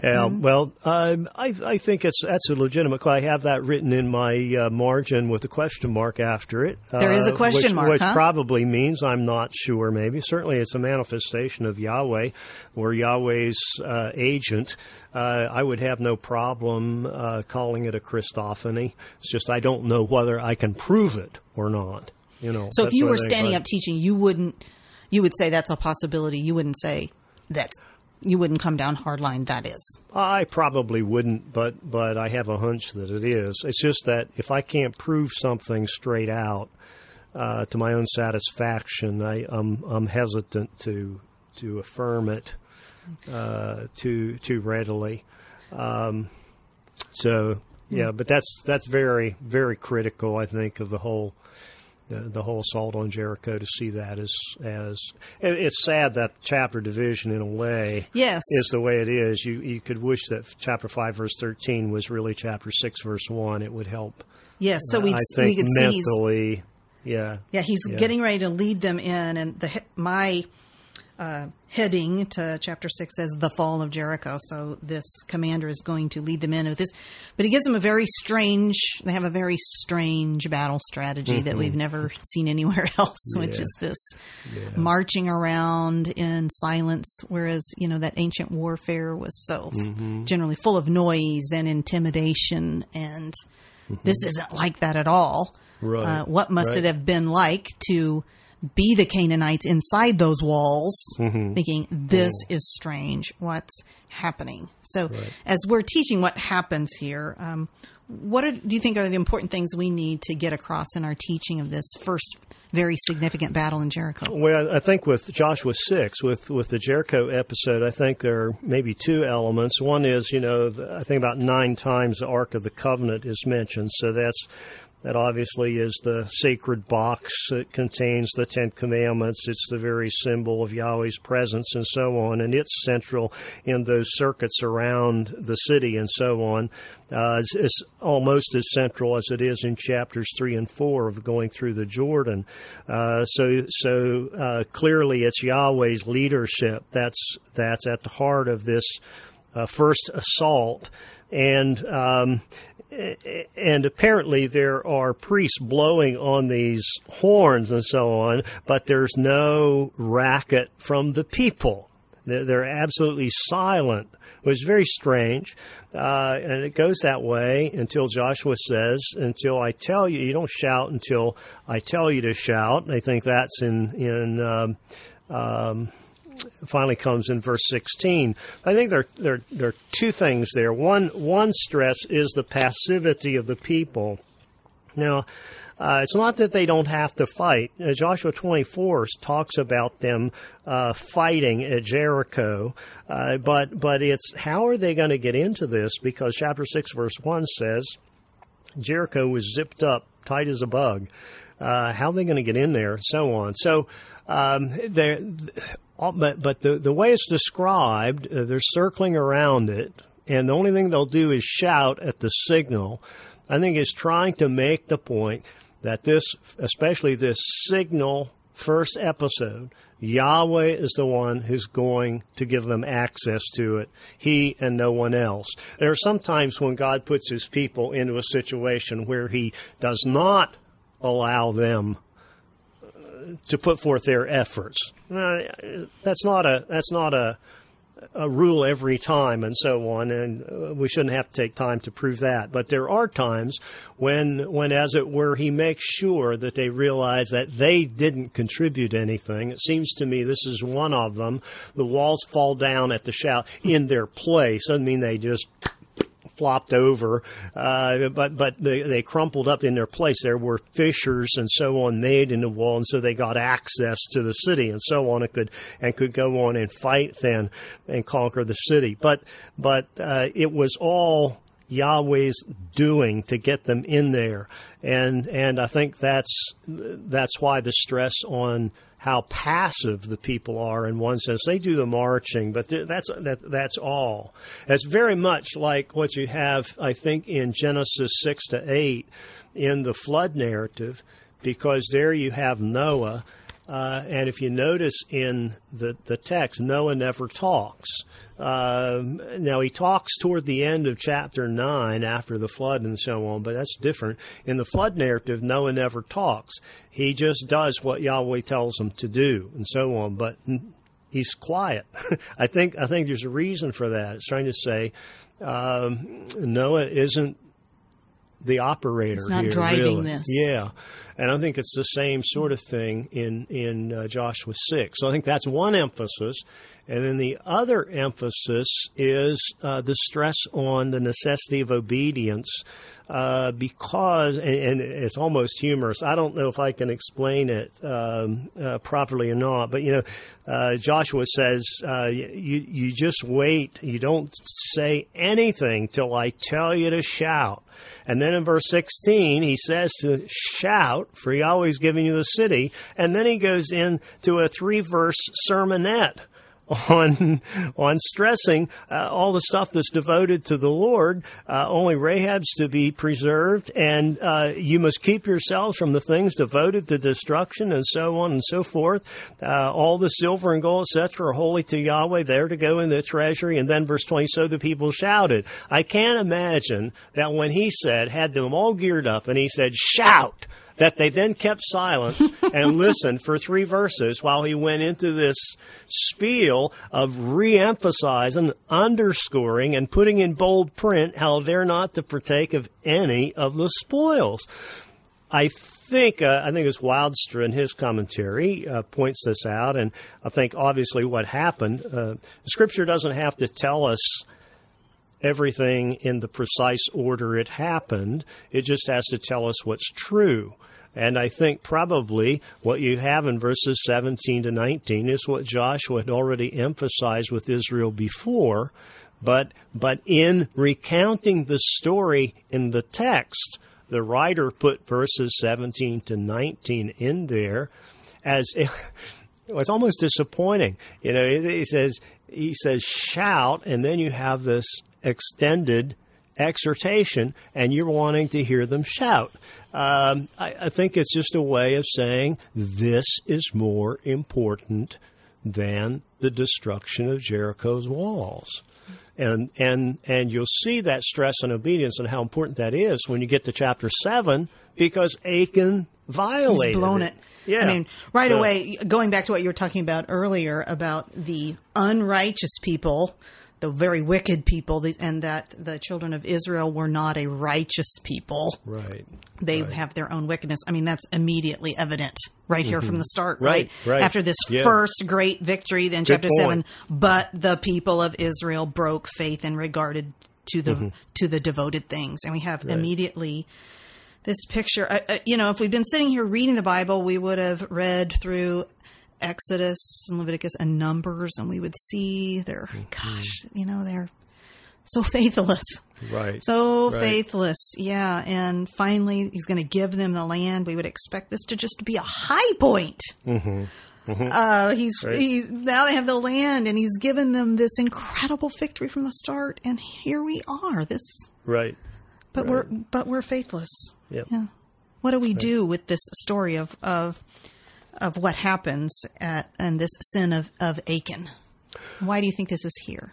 Um, well, um, I, I, think it's that's a legitimate. I have that written in my uh, margin with a question mark after it. There is a uh, question which, mark, which huh? probably means I'm not sure. Maybe certainly it's a manifestation of Yahweh, or Yahweh's uh, agent. Uh, I would have no problem uh, calling it a Christophany. It's just I don't know whether I can prove it or not. You know. So if you were standing up teaching, you wouldn't you would say that's a possibility. You wouldn't say that you wouldn't come down hardline. That is. I probably wouldn't, but but I have a hunch that it is. It's just that if I can't prove something straight out uh, to my own satisfaction, I, am I'm, I'm hesitant to to affirm it uh, too too readily. Um, so yeah, but that's that's very very critical. I think of the whole the, the whole assault on Jericho to see that as as it's sad that chapter division in a way yes is the way it is. You you could wish that chapter five verse thirteen was really chapter six verse one. It would help. Yes, so we uh, I think we could mentally, yeah, yeah. He's yeah. getting ready to lead them in, and the my uh, heading to chapter six says the fall of Jericho. So this commander is going to lead them in with this, but he gives them a very strange. They have a very strange battle strategy mm-hmm. that we've never seen anywhere else, yeah. which is this yeah. marching around in silence. Whereas you know that ancient warfare was so mm-hmm. generally full of noise and intimidation, and mm-hmm. this isn't like that at all. Right. Uh, what must right. it have been like to be the Canaanites inside those walls, mm-hmm. thinking, this mm. is strange. What's happening? So, right. as we're teaching what happens here, um, what are, do you think are the important things we need to get across in our teaching of this first very significant battle in Jericho? Well, I think with Joshua 6, with, with the Jericho episode, I think there are maybe two elements. One is, you know, I think about nine times the Ark of the Covenant is mentioned. So that's that obviously is the sacred box that contains the Ten Commandments. It's the very symbol of Yahweh's presence and so on, and it's central in those circuits around the city and so on. Uh, it's, it's, almost as central as it is in chapters three and four of going through the Jordan. Uh, so, so uh, clearly, it's Yahweh's leadership that's that's at the heart of this uh, first assault, and um, and apparently there are priests blowing on these horns and so on, but there's no racket from the people. They're absolutely silent. It was very strange, uh, and it goes that way until Joshua says, "Until I tell you, you don't shout until I tell you to shout." I think that's in in um, um, finally comes in verse 16. I think there, there, there are two things there. One, one stress is the passivity of the people. Now, uh, it's not that they don't have to fight. Uh, Joshua 24 talks about them uh, fighting at Jericho, uh, but but it's how are they going to get into this? Because chapter 6, verse 1 says Jericho was zipped up, tight as a bug. Uh, how are they going to get in there, so on. So um, but but the the way it's described, uh, they're circling around it, and the only thing they'll do is shout at the signal. I think is trying to make the point that this, especially this signal first episode, Yahweh is the one who's going to give them access to it. He and no one else. There are some times when God puts his people into a situation where he does not allow them to put forth their efforts. That's not a that's not a a rule every time and so on, and uh, we shouldn't have to take time to prove that. But there are times when, when, as it were, he makes sure that they realize that they didn't contribute anything. It seems to me this is one of them. The walls fall down at the shout in their place. Doesn't mean they just flopped over, uh, but but they, they crumpled up in their place. There were fissures and so on made in the wall, and so they got access to the city and so on. and could and could go on and fight then and conquer the city. But but uh, it was all Yahweh's doing to get them in there, and and I think that's that's why the stress on how passive the people are in one sense. They do the marching, but that's that, that's all. It's very much like what you have, I think, in Genesis six to eight in the flood narrative, because there you have Noah. Uh, and if you notice in the, the text, Noah never talks. Um, now he talks toward the end of chapter nine after the flood and so on, but that's different. In the flood narrative, Noah never talks. He just does what Yahweh tells him to do and so on. But he's quiet. I think I think there's a reason for that. It's trying to say um, Noah isn't the operator. It's not here, driving really. this. Yeah, and I think it's the same sort of thing in in uh, Joshua six. So I think that's one emphasis, and then the other emphasis is uh, the stress on the necessity of obedience, uh, because and, and, it's almost humorous. I don't know if I can explain it um, uh, properly or not, but you know, uh, Joshua says uh, you you just wait. You don't say anything till I tell you to shout. And then in verse 16, he says to shout, for Yahweh's giving you the city. And then he goes into a three verse sermonette on on stressing uh, all the stuff that's devoted to the Lord. Uh, only Rahab's to be preserved, and uh, you must keep yourselves from the things devoted to destruction, and so on and so forth. Uh, all the silver and gold, etc., are holy to Yahweh. There to go in the treasury. And then verse twenty. So the people shouted. I can't imagine that when he said, had them all geared up, and he said, "Shout." That they then kept silence and listened for three verses while he went into this spiel of re-emphasizing, underscoring, and putting in bold print how they're not to partake of any of the spoils. I think uh, I think it's Woudstra in his commentary uh, points this out, and I think obviously what happened. Uh, Scripture doesn't have to tell us everything in the precise order it happened. It just has to tell us what's true. And I think probably what you have in verses 17 to 19 is what Joshua had already emphasized with Israel before. But, but in recounting the story in the text, the writer put verses 17 to 19 in there as it's almost disappointing. You know, he says, he says, shout, and then you have this extended exhortation, and you're wanting to hear them shout. Um, I, I think it's just a way of saying this is more important than the destruction of Jericho's walls. And, and, and you'll see that stress and obedience and how important that is when you get to chapter 7 because Achan violated He's blown it. it. Yeah. I mean, right So- away, going back to what you were talking about earlier about the unrighteous people, the very wicked people, and that the children of Israel were not a righteous people. Right. They have their own wickedness. I mean, that's immediately evident right here from the start, Mm-hmm. Right, right? right. After this Yeah. first great victory, then chapter point. 7, but the people of Israel broke faith and regarded to the Mm-hmm. to the devoted things. And we have immediately this picture. Uh, uh, you know, if we'd been sitting here reading the Bible, we would have read through Exodus and Leviticus and Numbers, and we would see their Mm-hmm. gosh, you know, they're so faithless, Right. so Right. faithless. Yeah, and finally, he's going to give them the land. We would expect this to just be a high point. Uh, he's Right. he's now they have the land, and he's given them this incredible victory from the start, and here we are. This Right. but we're but we're faithless. Yep. Yeah. What do we do with this story of of of what happens at and this sin of of Achan? Why do you think this is here?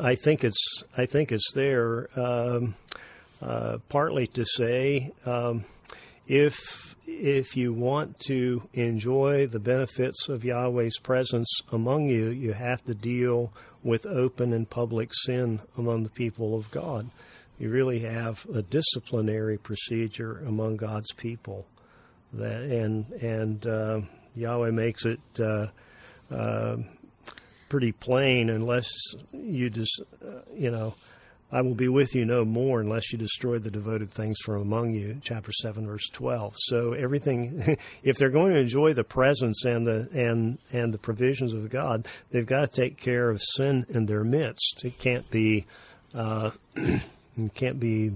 I think it's I think it's there um, uh, partly to say um, if if you want to enjoy the benefits of Yahweh's presence among you, you have to deal with open and public sin among the people of God. You really have a disciplinary procedure among God's people that and and uh, Yahweh makes it. Uh, pretty plain unless you just, uh, you know, I will be with you no more unless you destroy the devoted things from among you, chapter 7, verse 12. So everything, if they're going to enjoy the presence and the, and, and the provisions of God, they've got to take care of sin in their midst. It can't be, uh, it can't be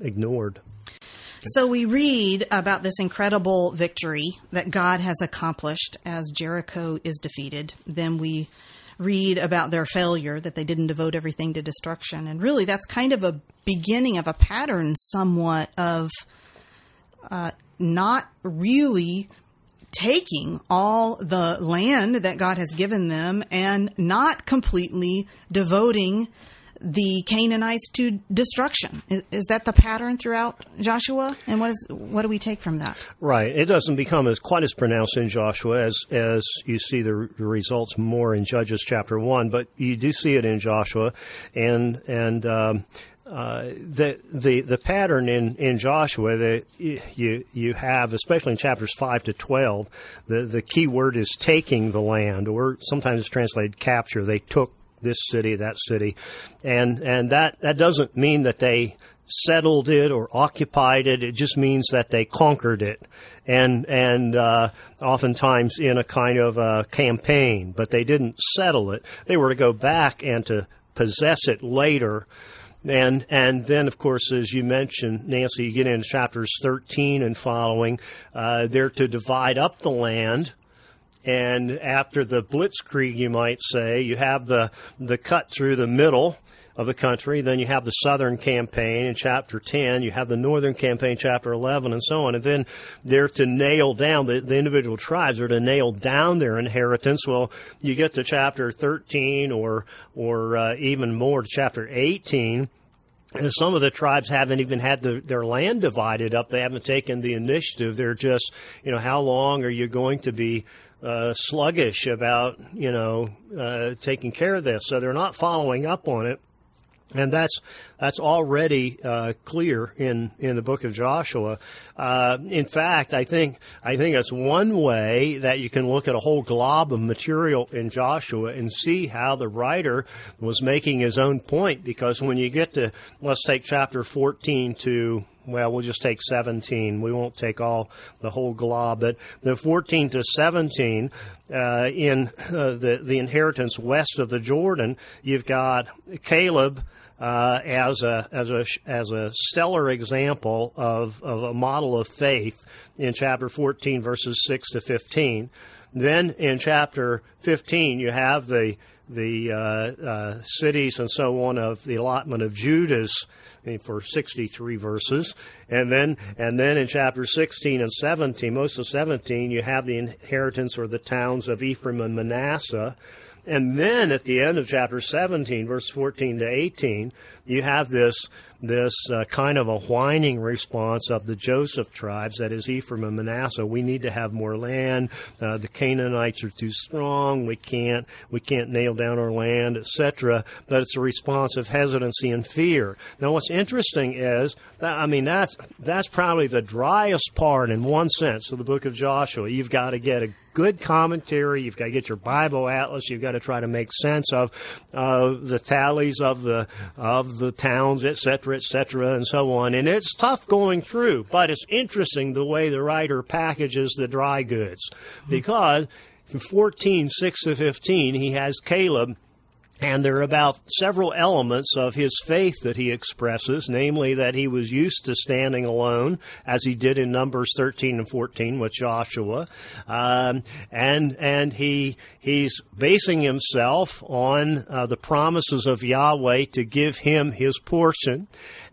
ignored. So we read about this incredible victory that God has accomplished as Jericho is defeated. Then we read about their failure that they didn't devote everything to destruction. And really that's kind of a beginning of a pattern somewhat of uh, not really taking all the land that God has given them and not completely devoting the Canaanites to destruction. Is, is that the pattern throughout Joshua? And what is what do we take from that? Right. It doesn't become as quite as pronounced in Joshua as as you see the, results more in Judges chapter one, but you do see it in Joshua, and and. Um, uh, the the the pattern in, in Joshua that you you have, especially in chapters five to twelve, the the key word is taking the land, or sometimes it's translated capture. They took this city, that city, and and that that doesn't mean that they settled it or occupied it. It just means that they conquered it, and and uh, oftentimes in a kind of a campaign. But they didn't settle it. They were to go back and to possess it later. And and then, of course, as you mentioned, Nancy, you get into chapters 13 and following. Uh, they're to divide up the land and after the blitzkrieg, you might say, you have the the cut through the middle of the country. Then you have the southern campaign in chapter 10. You have the northern campaign, chapter 11, and so on. And then they're to nail down, the, the individual tribes are to nail down their inheritance. Well, you get to chapter 13 or, or uh, even more to chapter 18. And some of the tribes haven't even had the, their land divided up. They haven't taken the initiative. They're just, you know, how long are you going to be uh, sluggish about, you know, uh, taking care of this? So they're not following up on it. And that's that's already uh, clear in, in the book of Joshua. Uh, in fact, I think I think it's one way that you can look at a whole glob of material in Joshua and see how the writer was making his own point. Because when you get to let's take chapter fourteen to well, we'll just take 17. We won't take all the whole glob, but the 14 to 17 uh, in uh, the the inheritance west of the Jordan, you've got Caleb. Uh, as a as a as a stellar example of, of a model of faith in chapter 14 verses 6 to 15 then in chapter 15 you have the the uh, uh, cities and so on of the allotment of Judah's for 63 verses, and then and then in chapter 16 and 17, most of 17, you have the inheritance or the towns of Ephraim and Manasseh. And then at the end of chapter 17, verse 14 to 18, you have this this uh, kind of a whining response of the Joseph tribes, that is Ephraim and Manasseh. We need to have more land. Uh, the Canaanites are too strong. We can't we can't nail down our land, etc. But it's a response of hesitancy and fear. Now, what's interesting is, I mean, that's that's probably the driest part in one sense of the book of Joshua. You've got to get a good commentary. You've got to get your Bible atlas. You've got to try to make sense of uh, the tallies of the of the towns, etc., etc., and so on. And it's tough going through, but it's interesting the way the writer packages the dry goods hmm. because. In 14, 6 to 15, he has Caleb and there are about several elements of his faith that he expresses, namely that he was used to standing alone, as he did in Numbers 13 and 14 with Joshua, um, and and he he's basing himself on uh, the promises of Yahweh to give him his portion,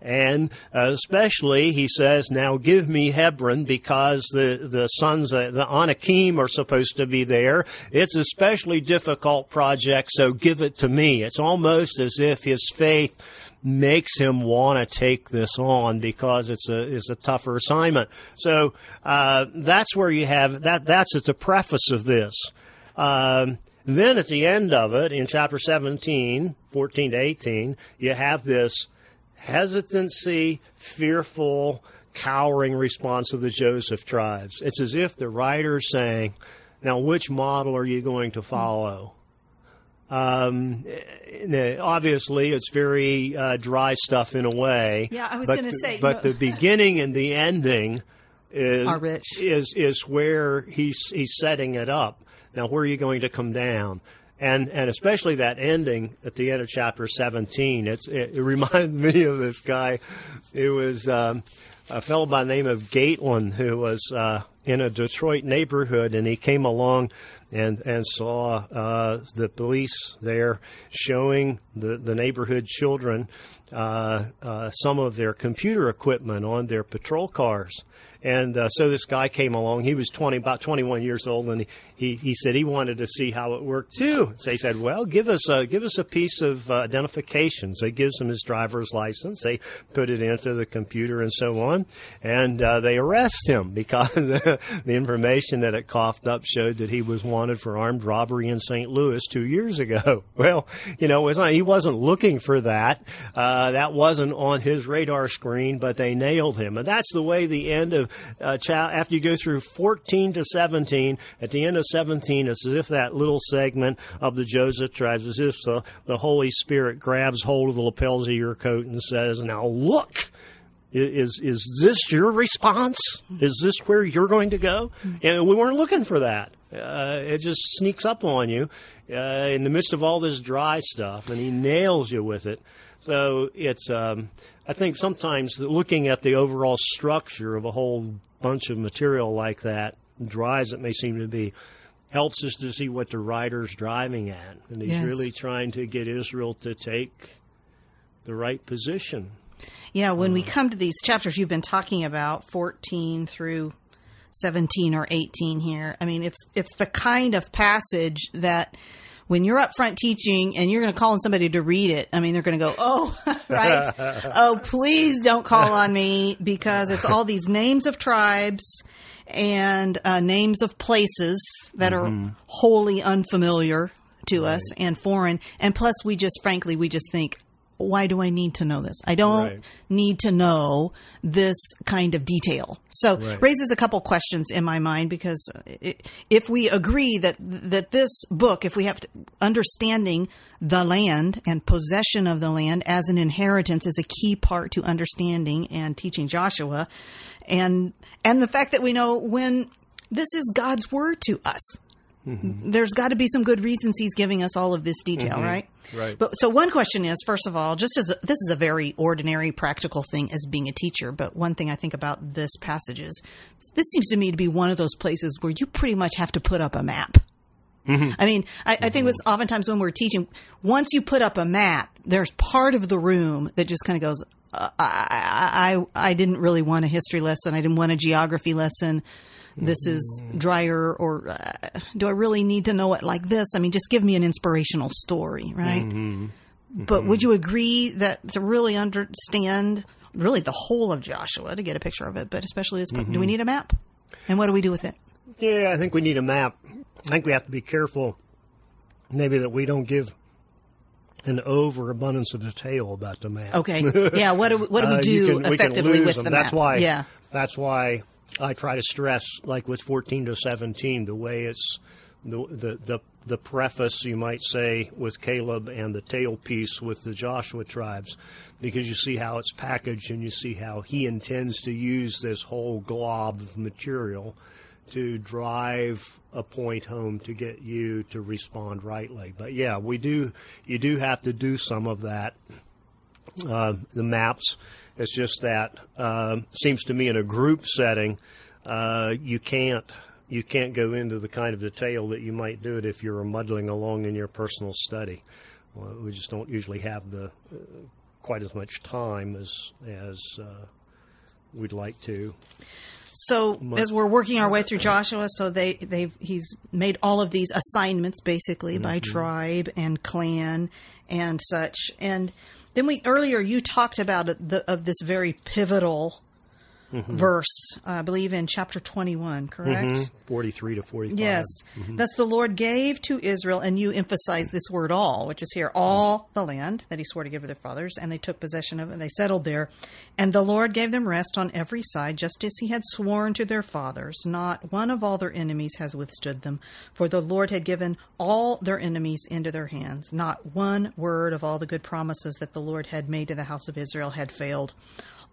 and uh, especially he says, "Now give me Hebron because the the sons uh, the Anakim are supposed to be there. It's especially difficult project, so give it to me." It's almost as if his faith makes him want to take this on because it's a it's a tougher assignment. So uh, that's where you have that. That's at the preface of this. Um, then at the end of it, in chapter 17, 14 to 18, you have this hesitancy, fearful, cowering response of the Joseph tribes. It's as if the writer's saying, now which model are you going to follow? Um, obviously, it's very uh, dry stuff in a way. Yeah, I was going to say, but the beginning and the ending is are rich. is is where he's he's setting it up. Now, where are you going to come down? And and especially that ending at the end of chapter seventeen. It's it, it reminds me of this guy. It was um, a fellow by the name of Gatlin who was uh, in a Detroit neighborhood, and he came along and and saw uh, the police there showing the the neighborhood children uh, uh, some of their computer equipment on their patrol cars. And uh, so this guy came along. He was 20, about 21 years old, and he, he, said he wanted to see how it worked too. So he said, "Well, give us a give us a piece of uh, identification." So he gives him his driver's license. They put it into the computer and so on, and uh, they arrest him because the information that it coughed up showed that he was wanted for armed robbery in St. Louis two years ago. Well, you know, not, he wasn't looking for that. Uh, that wasn't on his radar screen, but they nailed him, and that's the way the end of uh, after you go through 14 to 17, at the end of 17, it's as if that little segment of the Joseph tribes, as if the, the Holy Spirit grabs hold of the lapels of your coat and says, Now look! Is is this your response? Is this where you're going to go? And we weren't looking for that. Uh, it just sneaks up on you uh, in the midst of all this dry stuff, and he nails you with it. So it's, um, I think sometimes looking at the overall structure of a whole bunch of material like that, dry as it may seem to be, helps us to see what the writer's driving at. And he's yes. really trying to get Israel to take the right position. Yeah, when uh, we come to these chapters you've been talking about, 14 through 17 or 18 here. I mean, it's it's the kind of passage that when you're up front teaching and you're going to call on somebody to read it, I mean, they're going to go, oh, right. oh, please don't call on me because it's all these names of tribes and uh, names of places that mm-hmm. are wholly unfamiliar to right. us and foreign. And plus, we just, frankly, we just think, why do I need to know this? I don't right. need to know this kind of detail. So right. raises a couple questions in my mind because it, if we agree that that this book, if we have to, understanding the land and possession of the land as an inheritance is a key part to understanding and teaching Joshua, and and the fact that we know when this is God's word to us. Mm-hmm. There's got to be some good reasons he's giving us all of this detail, mm-hmm. right? Right. But so one question is, first of all, just as a, this is a very ordinary, practical thing as being a teacher, but one thing I think about this passage is, this seems to me to be one of those places where you pretty much have to put up a map. I mean, I, I think it's oftentimes when we're teaching, once you put up a map, there's part of the room that just kind of goes, uh, I, I, I didn't really want a history lesson. I didn't want a geography lesson. This is drier, or uh, do I really need to know it like this? I mean, just give me an inspirational story, right? But would you agree that to really understand really the whole of Joshua to get a picture of it, but especially this, do we need a map? And what do we do with it? Yeah, I think we need a map. I think we have to be careful, maybe that we don't give an overabundance of detail about the map. Okay. Yeah. What do we, what do we Uh, do you can- effectively with them. the That's map? why. Yeah. That's why I try to stress, like with fourteen to seventeen, the way it's the the the, the preface, you might say, with Caleb and the tailpiece with the Joseph tribes, because you see how it's packaged and you see how he intends to use this whole glob of material to drive a point home to get you to respond rightly. But yeah, we do. You do have to do some of that uh, the maps. It's just that uh, seems to me in a group setting, uh, you can't you can't go into the kind of detail that you might do it if you're muddling along in your personal study. Well, we just don't usually have the uh, quite as much time as as uh, we'd like to. So as we're working our way through Joshua, so they they've he's made all of these assignments basically by Mm-hmm. tribe and clan and such. And then we earlier you talked about the, of this very pivotal Mm-hmm. verse, I believe in chapter twenty one, correct? Forty-three to forty-five. Yes. Mm-hmm. Thus the Lord gave to Israel, and you emphasize this word all, which is here, all the land that he swore to give to their fathers, and they took possession of it, and they settled there. And the Lord gave them rest on every side, just as he had sworn to their fathers. Not one of all their enemies has withstood them, for the Lord had given all their enemies into their hands. Not one word of all the good promises that the Lord had made to the house of Israel had failed.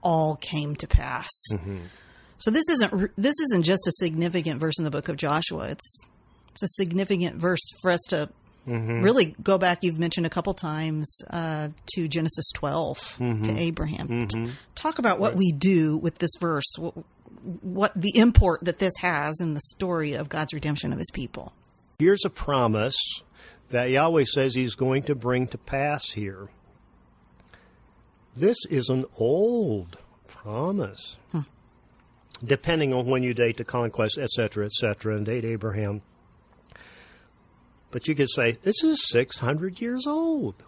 All came to pass. Mm-hmm. So this isn't this isn't just a significant verse in the book of Joshua. It's it's a significant verse for us to mm-hmm. really go back. You've mentioned a couple times uh, to Genesis 12 to mm-hmm. Abraham. T- Talk about what we do with this verse. What, what the import that this has in the story of God's redemption of His people. Here's a promise that Yahweh says He's going to bring to pass here. This is an old promise. Depending on when you date the conquest, etc., etc., and date Abraham. But you could say, this is 600 years old.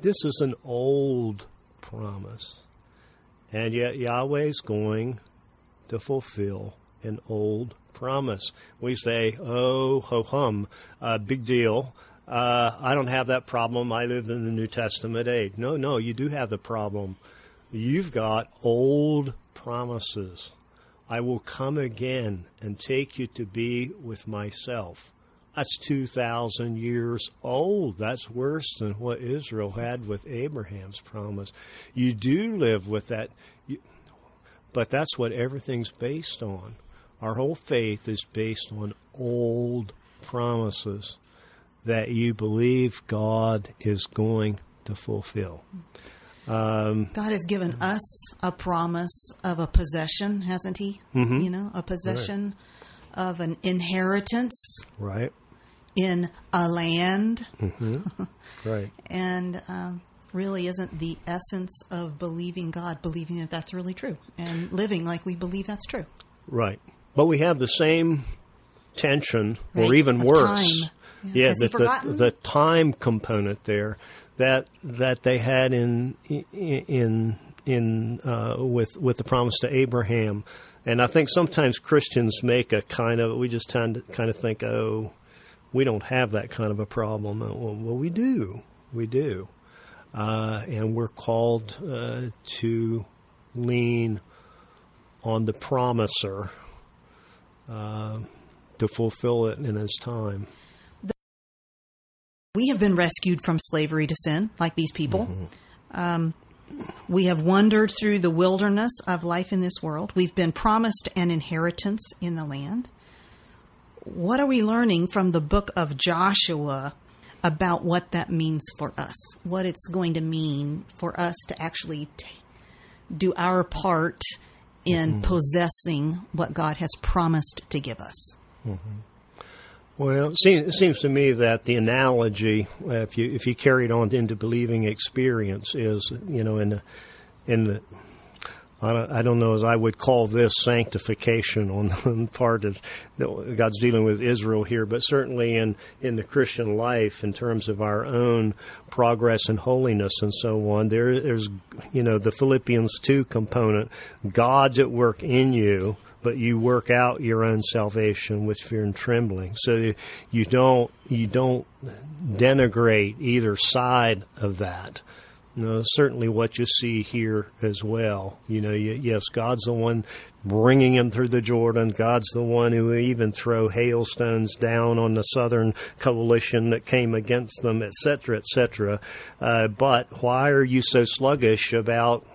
This is an old promise. And yet Yahweh's going to fulfill an old promise. We say, oh, ho hum, uh, big deal. Uh, I don't have that problem. I live in the New Testament age. No, no, you do have the problem. You've got old promises. I will come again and take you to be with myself. That's 2,000 years old. That's worse than what Israel had with Abraham's promise. You do live with that. But that's what everything's based on. Our whole faith is based on old promises that you believe God is going to fulfill. Um, God has given us a promise of a possession, hasn't He? Mm-hmm. You know, a possession of an inheritance Right? in a land. Mm-hmm. Right. and um, really isn't the essence of believing God, believing that that's really true, and living like we believe that's true. Right. But we have the same tension, or even of worse. time. Yeah. Has he that the, the time component there that that they had in in in uh, with with the promise to Abraham, and I think sometimes Christians make a kind of we just tend to kind of think, oh, we don't have that kind of a problem. Uh, Well, well we do, we do, uh, and we're called uh, to lean on the promiser uh, to fulfill it in his time. We have been rescued from slavery to sin, like these people. Mm-hmm. Um, we have wandered through the wilderness of life in this world. We've been promised an inheritance in the land. What are we learning from the book of Joshua about what that means for us? What it's going to mean for us to actually t- do our part in mm-hmm. possessing what God has promised to give us? Mm-hmm. Well, it seems, it seems to me that the analogy, if you if you carry it on into believing experience, is you know in the in the I don't, I don't know as I would call this sanctification on the part of God's dealing with Israel here, but certainly in, in the Christian life in terms of our own progress and holiness and so on. There, there's, you know, the Philippians 2 component. God's at work in you, but you work out your own salvation with fear and trembling. So you don't, you don't denigrate either side of that. You know, certainly what you see here as well. You know, yes, God's the one bringing him through the Jordan. God's the one who even throw hailstones down on the southern coalition that came against them, etc., etc. Uh, but why are you so sluggish about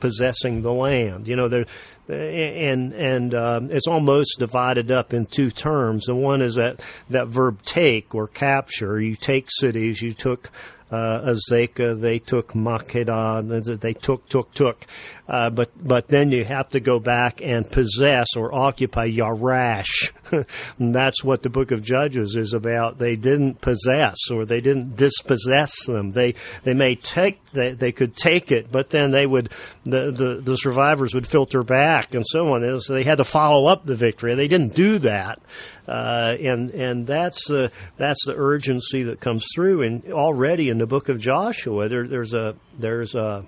possessing the land? You know, there and and um, it's almost divided up in two terms. The one is that that verb take or capture. You take cities. You took uh, they took Makkedah, they took, took, took. Uh, but, but then you have to go back and possess or occupy Yarash. and that's what the book of Judges is about. They didn't possess or they didn't dispossess them. They, they may take, they, they could take it, but then they would, the, the, the survivors would filter back and so on. So they had to follow up the victory. They didn't do that. Uh, and and that's the that's the urgency that comes through. And already in the book of Joshua, there, there's a there's a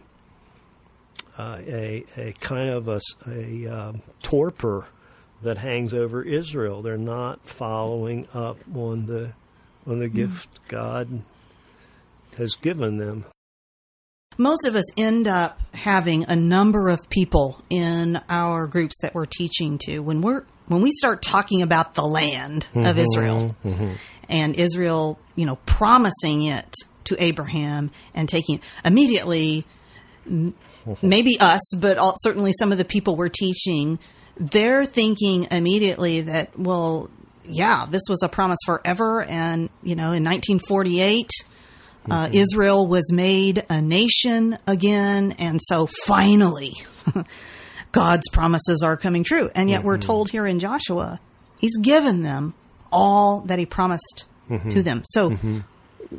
uh, a, a kind of a, a um, torpor that hangs over Israel. They're not following up on the on the mm. gift God has given them. Most of us end up having a number of people in our groups that we're teaching to when we're when we start talking about the land mm-hmm, of Israel mm-hmm. and Israel, you know, promising it to Abraham and taking immediately, maybe us, but all, certainly some of the people we're teaching, they're thinking immediately that, well, yeah, this was a promise forever. And, you know, in 1948, uh, mm-hmm. uh, Israel was made a nation again. And so finally, God's promises are coming true. And yet mm-hmm. we're told here in Joshua, he's given them all that he promised mm-hmm. to them. So mm-hmm.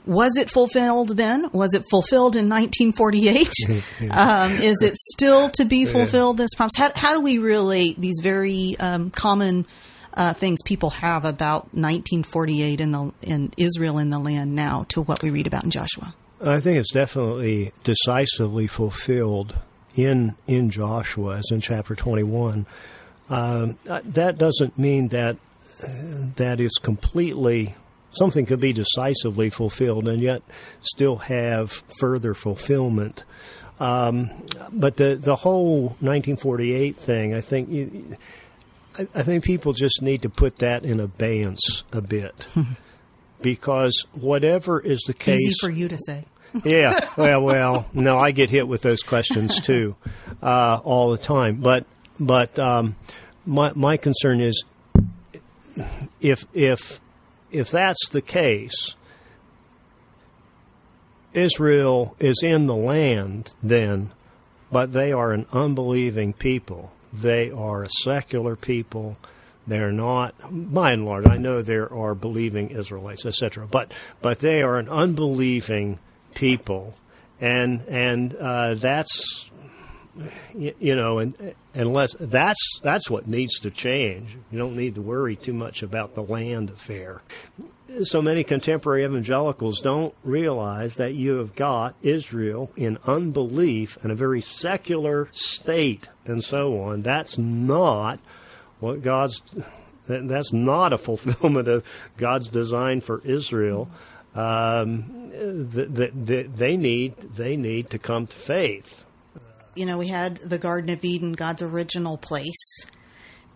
was it fulfilled then? Was it fulfilled in 1948? um, is it still to be fulfilled, this promise? How, how do we relate these very um, common uh, things people have about 1948 in, the, in Israel in the land now to what we read about in Joshua? I think it's definitely decisively fulfilled in in Joshua, as in chapter 21. Um, uh, that doesn't mean that uh, that is completely something could be decisively fulfilled and yet still have further fulfillment. Um, but the the whole 1948 thing, I think. You, I, I think people just need to put that in abeyance a bit, because whatever is the case, easy for you to say yeah. Well, well, no, I get hit with those questions too, uh, all the time. But, but um, my my concern is if if if that's the case, Israel is in the land then, but they are an unbelieving people. They are a secular people. They're not, by and large. I know there are believing Israelites, etc. But but they are an unbelieving people, and and uh, that's you know, and unless that's that's what needs to change. You don't need to worry too much about the land affair. So many contemporary evangelicals don't realize that you have got Israel in unbelief and a very secular state and so on. That's not what God's that's not a fulfillment of God's design for Israel. Um, that, they need they need to come to faith. You know, we had the Garden of Eden, God's original place,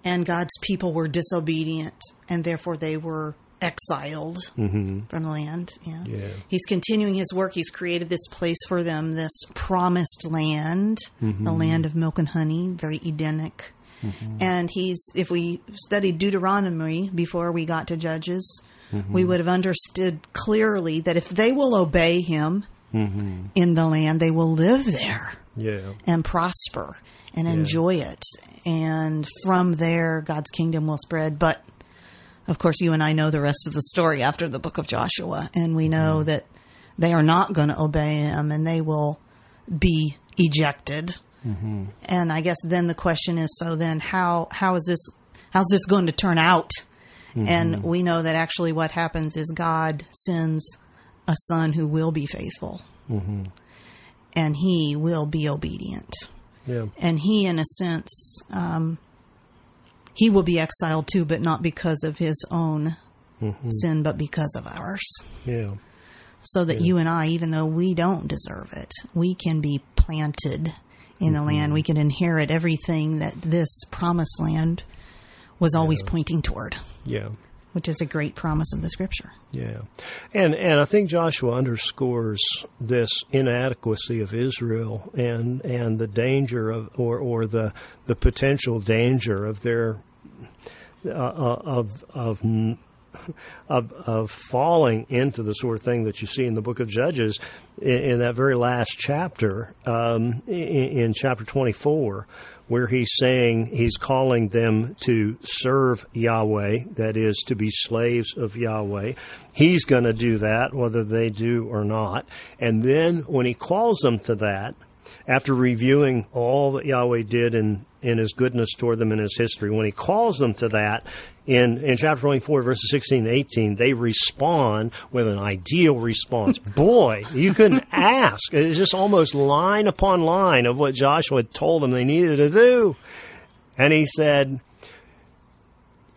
and God's people were disobedient, and therefore they were exiled mm-hmm. from the land. Yeah. yeah. He's continuing his work. He's created this place for them, this promised land, mm-hmm. the land of milk and honey, very Edenic. Mm-hmm. And he's, if we studied Deuteronomy before we got to Judges, mm-hmm. we would have understood clearly that if they will obey him mm-hmm. in the land, they will live there yeah. and prosper and yeah. enjoy it. And from there, God's kingdom will spread. But Of course, you and I know the rest of the story after the book of Joshua, and we know that they are not going to obey him and they will be ejected. Mm-hmm. And I guess then the question is so then how how is this how's this going to turn out? Mm-hmm. And we know that actually what happens is God sends a son who will be faithful. Mm-hmm. And he will be obedient. Yeah. And he, in a sense, um, he will be exiled too, but not because of his own mm-hmm. sin, but because of ours. Yeah. So that yeah. you and I, even though we don't deserve it, we can be planted in mm-hmm. the land. We can inherit everything that this promised land was always yeah. pointing toward. Yeah. Which is a great promise of the scripture. Yeah. And and I think Joshua underscores this inadequacy of Israel and and the danger of or or the the potential danger of their uh, uh of of of of falling into the sort of thing that you see in the book of Judges in, in that very last chapter, um, in, in, chapter twenty four, where he's saying he's calling them to serve Yahweh, that is, to be slaves of Yahweh. He's going to do that, whether they do or not. And then when he calls them to that, after reviewing all that Yahweh did in, in his goodness toward them in his history, when he calls them to that, in, in chapter 24, verses 16 and 18, they respond with an ideal response. Boy, you couldn't ask. It's just almost line upon line of what Joshua had told them they needed to do. And he said,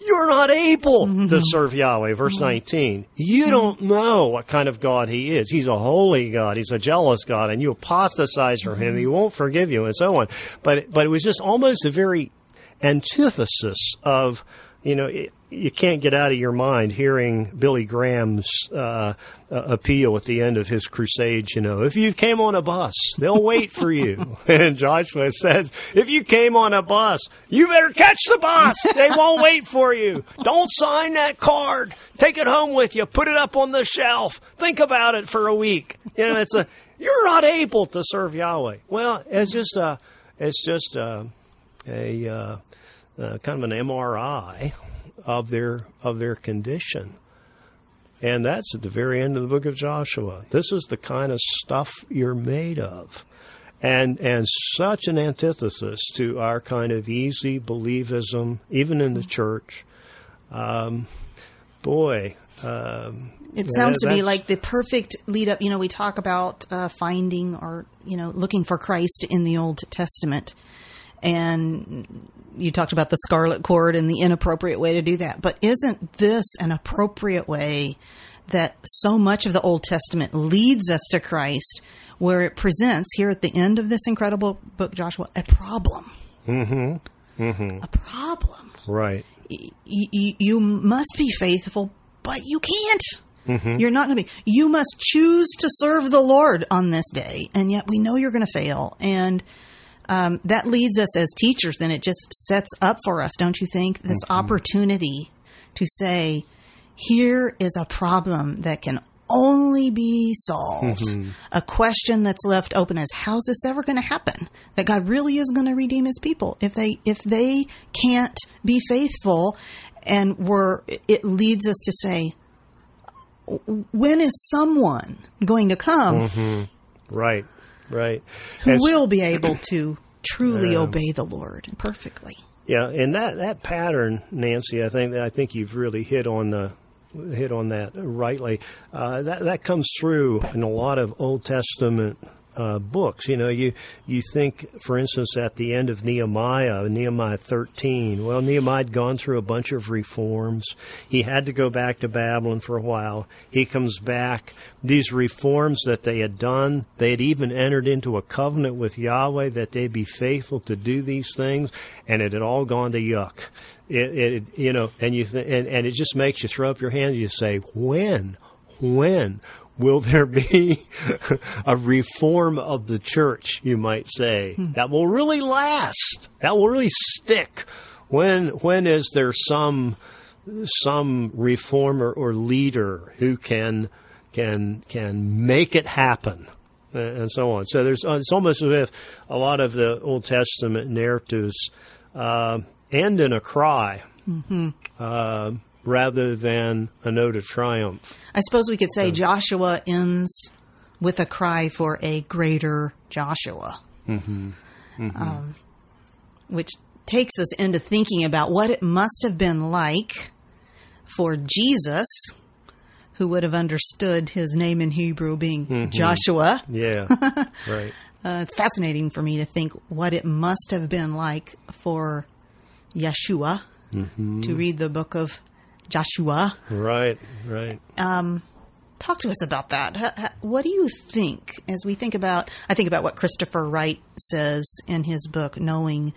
You're not able mm-hmm. to serve Yahweh. Verse mm-hmm. 19. You mm-hmm. don't know what kind of God he is. He's a holy God. He's a jealous God. And you apostatize from him. He won't forgive you and so on. But, but it was just almost a very antithesis of you know, it, you can't get out of your mind hearing Billy Graham's uh, appeal at the end of his crusade. You know, if you came on a bus, they'll wait for you. and Joshua says, if you came on a bus, you better catch the bus. They won't wait for you. Don't sign that card. Take it home with you. Put it up on the shelf. Think about it for a week. You know, it's a you're not able to serve Yahweh. Well, it's just a, it's just a, a uh, uh, kind of an MRI of their of their condition. And that's at the very end of the book of Joshua. This is the kind of stuff you're made of. And and such an antithesis to our kind of easy believism, even in the church. Um, boy, um, it sounds to me like the perfect lead up. You know, we talk about uh, finding or you know looking for Christ in the Old Testament, and you talked about the scarlet cord and the inappropriate way to do that. But isn't this an appropriate way that so much of the Old Testament leads us to Christ, where it presents here at the end of this incredible book, Joshua, a problem? Mm-hmm. Mm-hmm. A problem. Right. Y- y- you must be faithful, but you can't. Mm-hmm. You're not going to be. You must choose to serve the Lord on this day, and yet we know you're going to fail. And um, that leads us as teachers, then it just sets up for us, don't you think? This mm-hmm. opportunity to say, here is a problem that can only be solved. Mm-hmm. A question that's left open is how's this ever going to happen? That God really is going to redeem his people. If they if they can't be faithful and we're it leads us to say when is someone going to come? Mm-hmm. Right. Right. Who and will be able to truly um, obey the Lord perfectly. Yeah, and that, that pattern, Nancy, I think I think you've really hit on the hit on that rightly. Uh, that that comes through in a lot of Old Testament uh, books. You know, you you think, for instance, at the end of Nehemiah, Nehemiah 13. Well, Nehemiah had gone through a bunch of reforms. He had to go back to Babylon for a while. He comes back. These reforms that they had done, they had even entered into a covenant with Yahweh that they'd be faithful to do these things, and it had all gone to yuck. It, it you know, and you th- and and it just makes you throw up your hands. And you say, when, when will there be a reform of the church, you might say, hmm. that will really last, that will really stick? When when is there some some reformer or leader who can can can make it happen? And so on. So there's it's almost as if a lot of the Old Testament narratives uh, end in a cry. Mm-hmm. Uh, rather than a note of triumph. I suppose we could say Joshua ends with a cry for a greater Joshua, mm-hmm. Mm-hmm. Um, which takes us into thinking about what it must have been like for Jesus, who would have understood his name in Hebrew being mm-hmm. Joshua. Yeah, right. Uh, it's fascinating for me to think what it must have been like for Yeshua mm-hmm. to read the book of Joshua. Right, right. Um, talk to us about that. What do you think as we think about? I think about what Christopher Wright says in his book, Knowing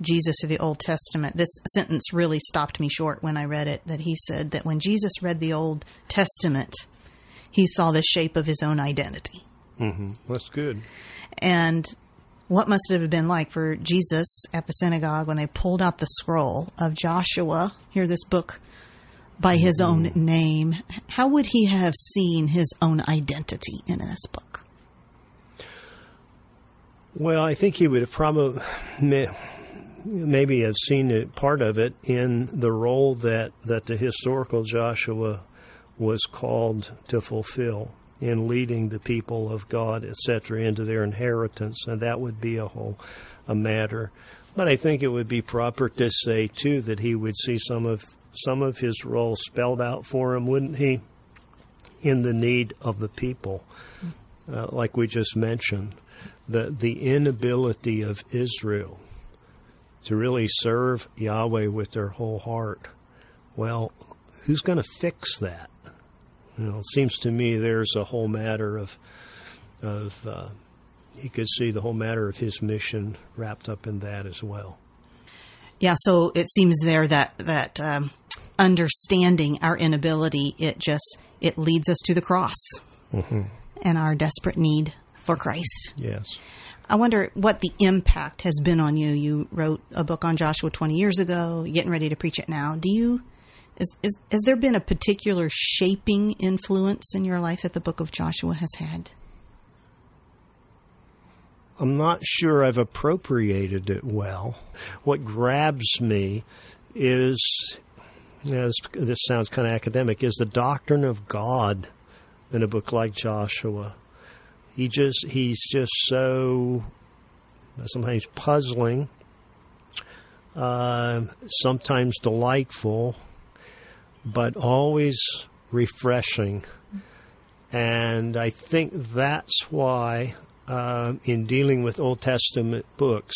Jesus through the Old Testament. This sentence really stopped me short when I read it. That he said that when Jesus read the Old Testament, he saw the shape of his own identity. Mm-hmm. That's good. And what must it have been like for Jesus at the synagogue when they pulled out the scroll of Joshua? Here, this book by his own name. How would he have seen his own identity in this book? Well, I think he would have probably maybe have seen it, part of it in the role that, that the historical Joshua was called to fulfill in leading the people of God, etc., into their inheritance, and that would be a whole a matter. But I think it would be proper to say too that he would see some of some of his role spelled out for him, wouldn't he? In the need of the people, uh, like we just mentioned, the the inability of Israel to really serve Yahweh with their whole heart. Well, who's going to fix that? You know, it seems to me there's a whole matter of of uh, he could see the whole matter of his mission wrapped up in that as well. Yeah, so it seems there that that um, understanding our inability it just it leads us to the cross mm-hmm. and our desperate need for Christ. Yes. I wonder what the impact has been on you. You wrote a book on Joshua 20 years ago, getting ready to preach it now. Do you is, is, has there been a particular shaping influence in your life that the book of Joshua has had? I'm not sure I've appropriated it well. What grabs me is, as this sounds kind of academic, is the doctrine of God in a book like Joshua. He just he's just so sometimes puzzling, uh, sometimes delightful, but always refreshing. And I think that's why, uh, in dealing with Old Testament books,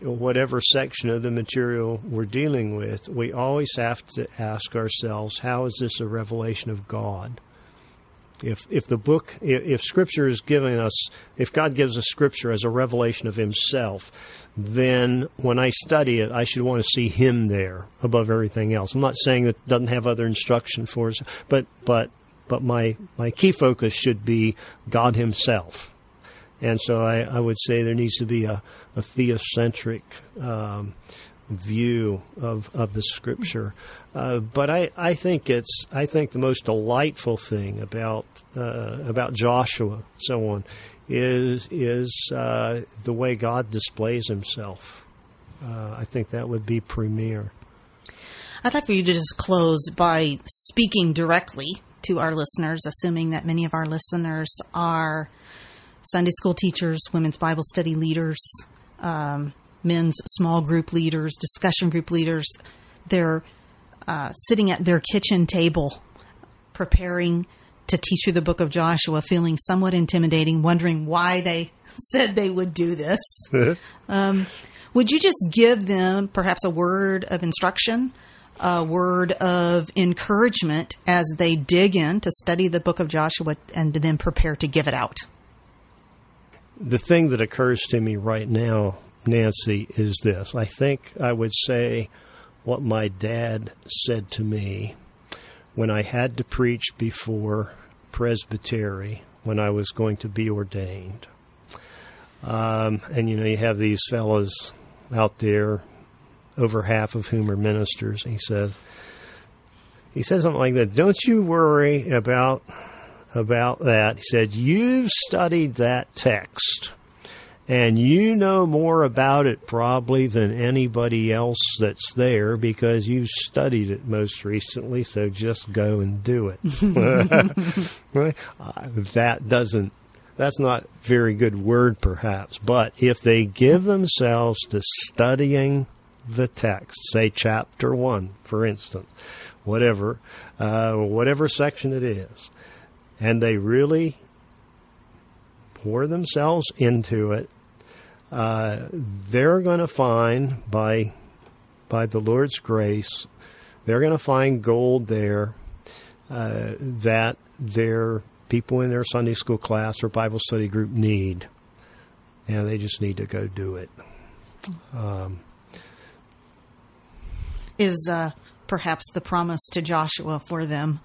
whatever section of the material we're dealing with, we always have to ask ourselves, how is this a revelation of God? If if the book if, if Scripture is giving us if God gives us Scripture as a revelation of Himself, then when I study it, I should want to see Him there above everything else. I'm not saying that it doesn't have other instruction for us, but but but my my key focus should be God Himself. And so I, I would say there needs to be a, a theocentric um, view of, of the scripture. Uh, but I, I think it's I think the most delightful thing about uh, about Joshua so on is is uh, the way God displays Himself. Uh, I think that would be premier. I'd like for you to just close by speaking directly to our listeners, assuming that many of our listeners are Sunday school teachers, women's Bible study leaders, um, men's small group leaders, discussion group leaders. They're uh, sitting at their kitchen table preparing to teach you the book of Joshua, feeling somewhat intimidating, wondering why they said they would do this. um, would you just give them perhaps a word of instruction, a word of encouragement as they dig in to study the book of Joshua and then prepare to give it out? The thing that occurs to me right now Nancy, is this. I think I would say what my dad said to me when I had to preach before presbytery when I was going to be ordained. Um, and you know, you have these fellows out there, over half of whom are ministers. He says, he said something like that. Don't you worry about about that. He said, you've studied that text And you know more about it probably than anybody else that's there because you've studied it most recently, so just go and do it. that doesn't that's not very good word perhaps, but if they give themselves to studying the text, say chapter 1 for instance, whatever uh, whatever section it is, and they really pour themselves into it uh, they're going to find by by the Lord's grace, they're going to find gold there uh, that their people in their Sunday school class or Bible study group need, and they just need to go do it. Um, Is uh, perhaps the promise to Joshua for them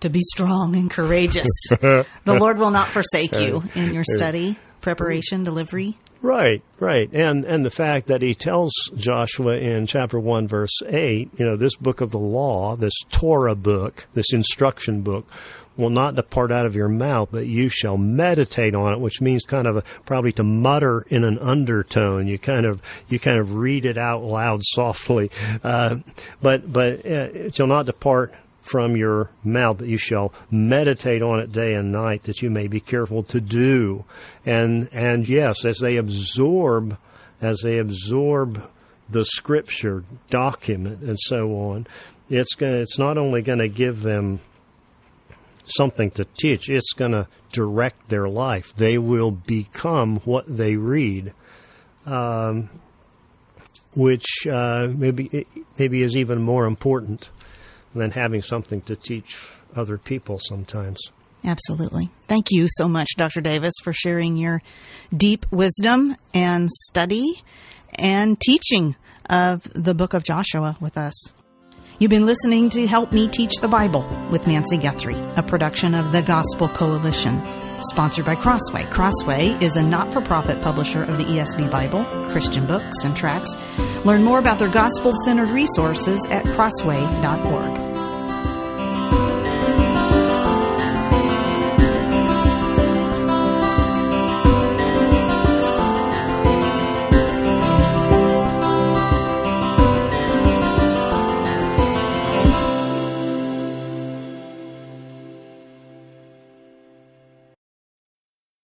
to be strong and courageous. the Lord will not forsake you in your study, preparation, delivery. Right, right. And and the fact that he tells Joshua in chapter 1 verse 8, you know, this book of the law, this Torah book, this instruction book will not depart out of your mouth, but you shall meditate on it, which means kind of a, probably to mutter in an undertone. You kind of you kind of read it out loud softly, uh, but but uh, it shall not depart from your mouth that you shall meditate on it day and night that you may be careful to do. And and yes as they absorb as they absorb the scripture document and so on it's gonna, it's not only going to give them something to teach it's going to direct their life. They will become what they read um, which uh, maybe maybe is even more important than having something to teach other people sometimes. Absolutely. Thank you so much, Dr. Davis, for sharing your deep wisdom and study and teaching of the book of Joshua with us. You've been listening to Help Me Teach the Bible with Nancy Guthrie, a production of the Gospel Coalition, sponsored by Crossway. Crossway is a not for profit publisher of the ESV Bible, Christian books, and tracts. Learn more about their gospel centered resources at crossway.org.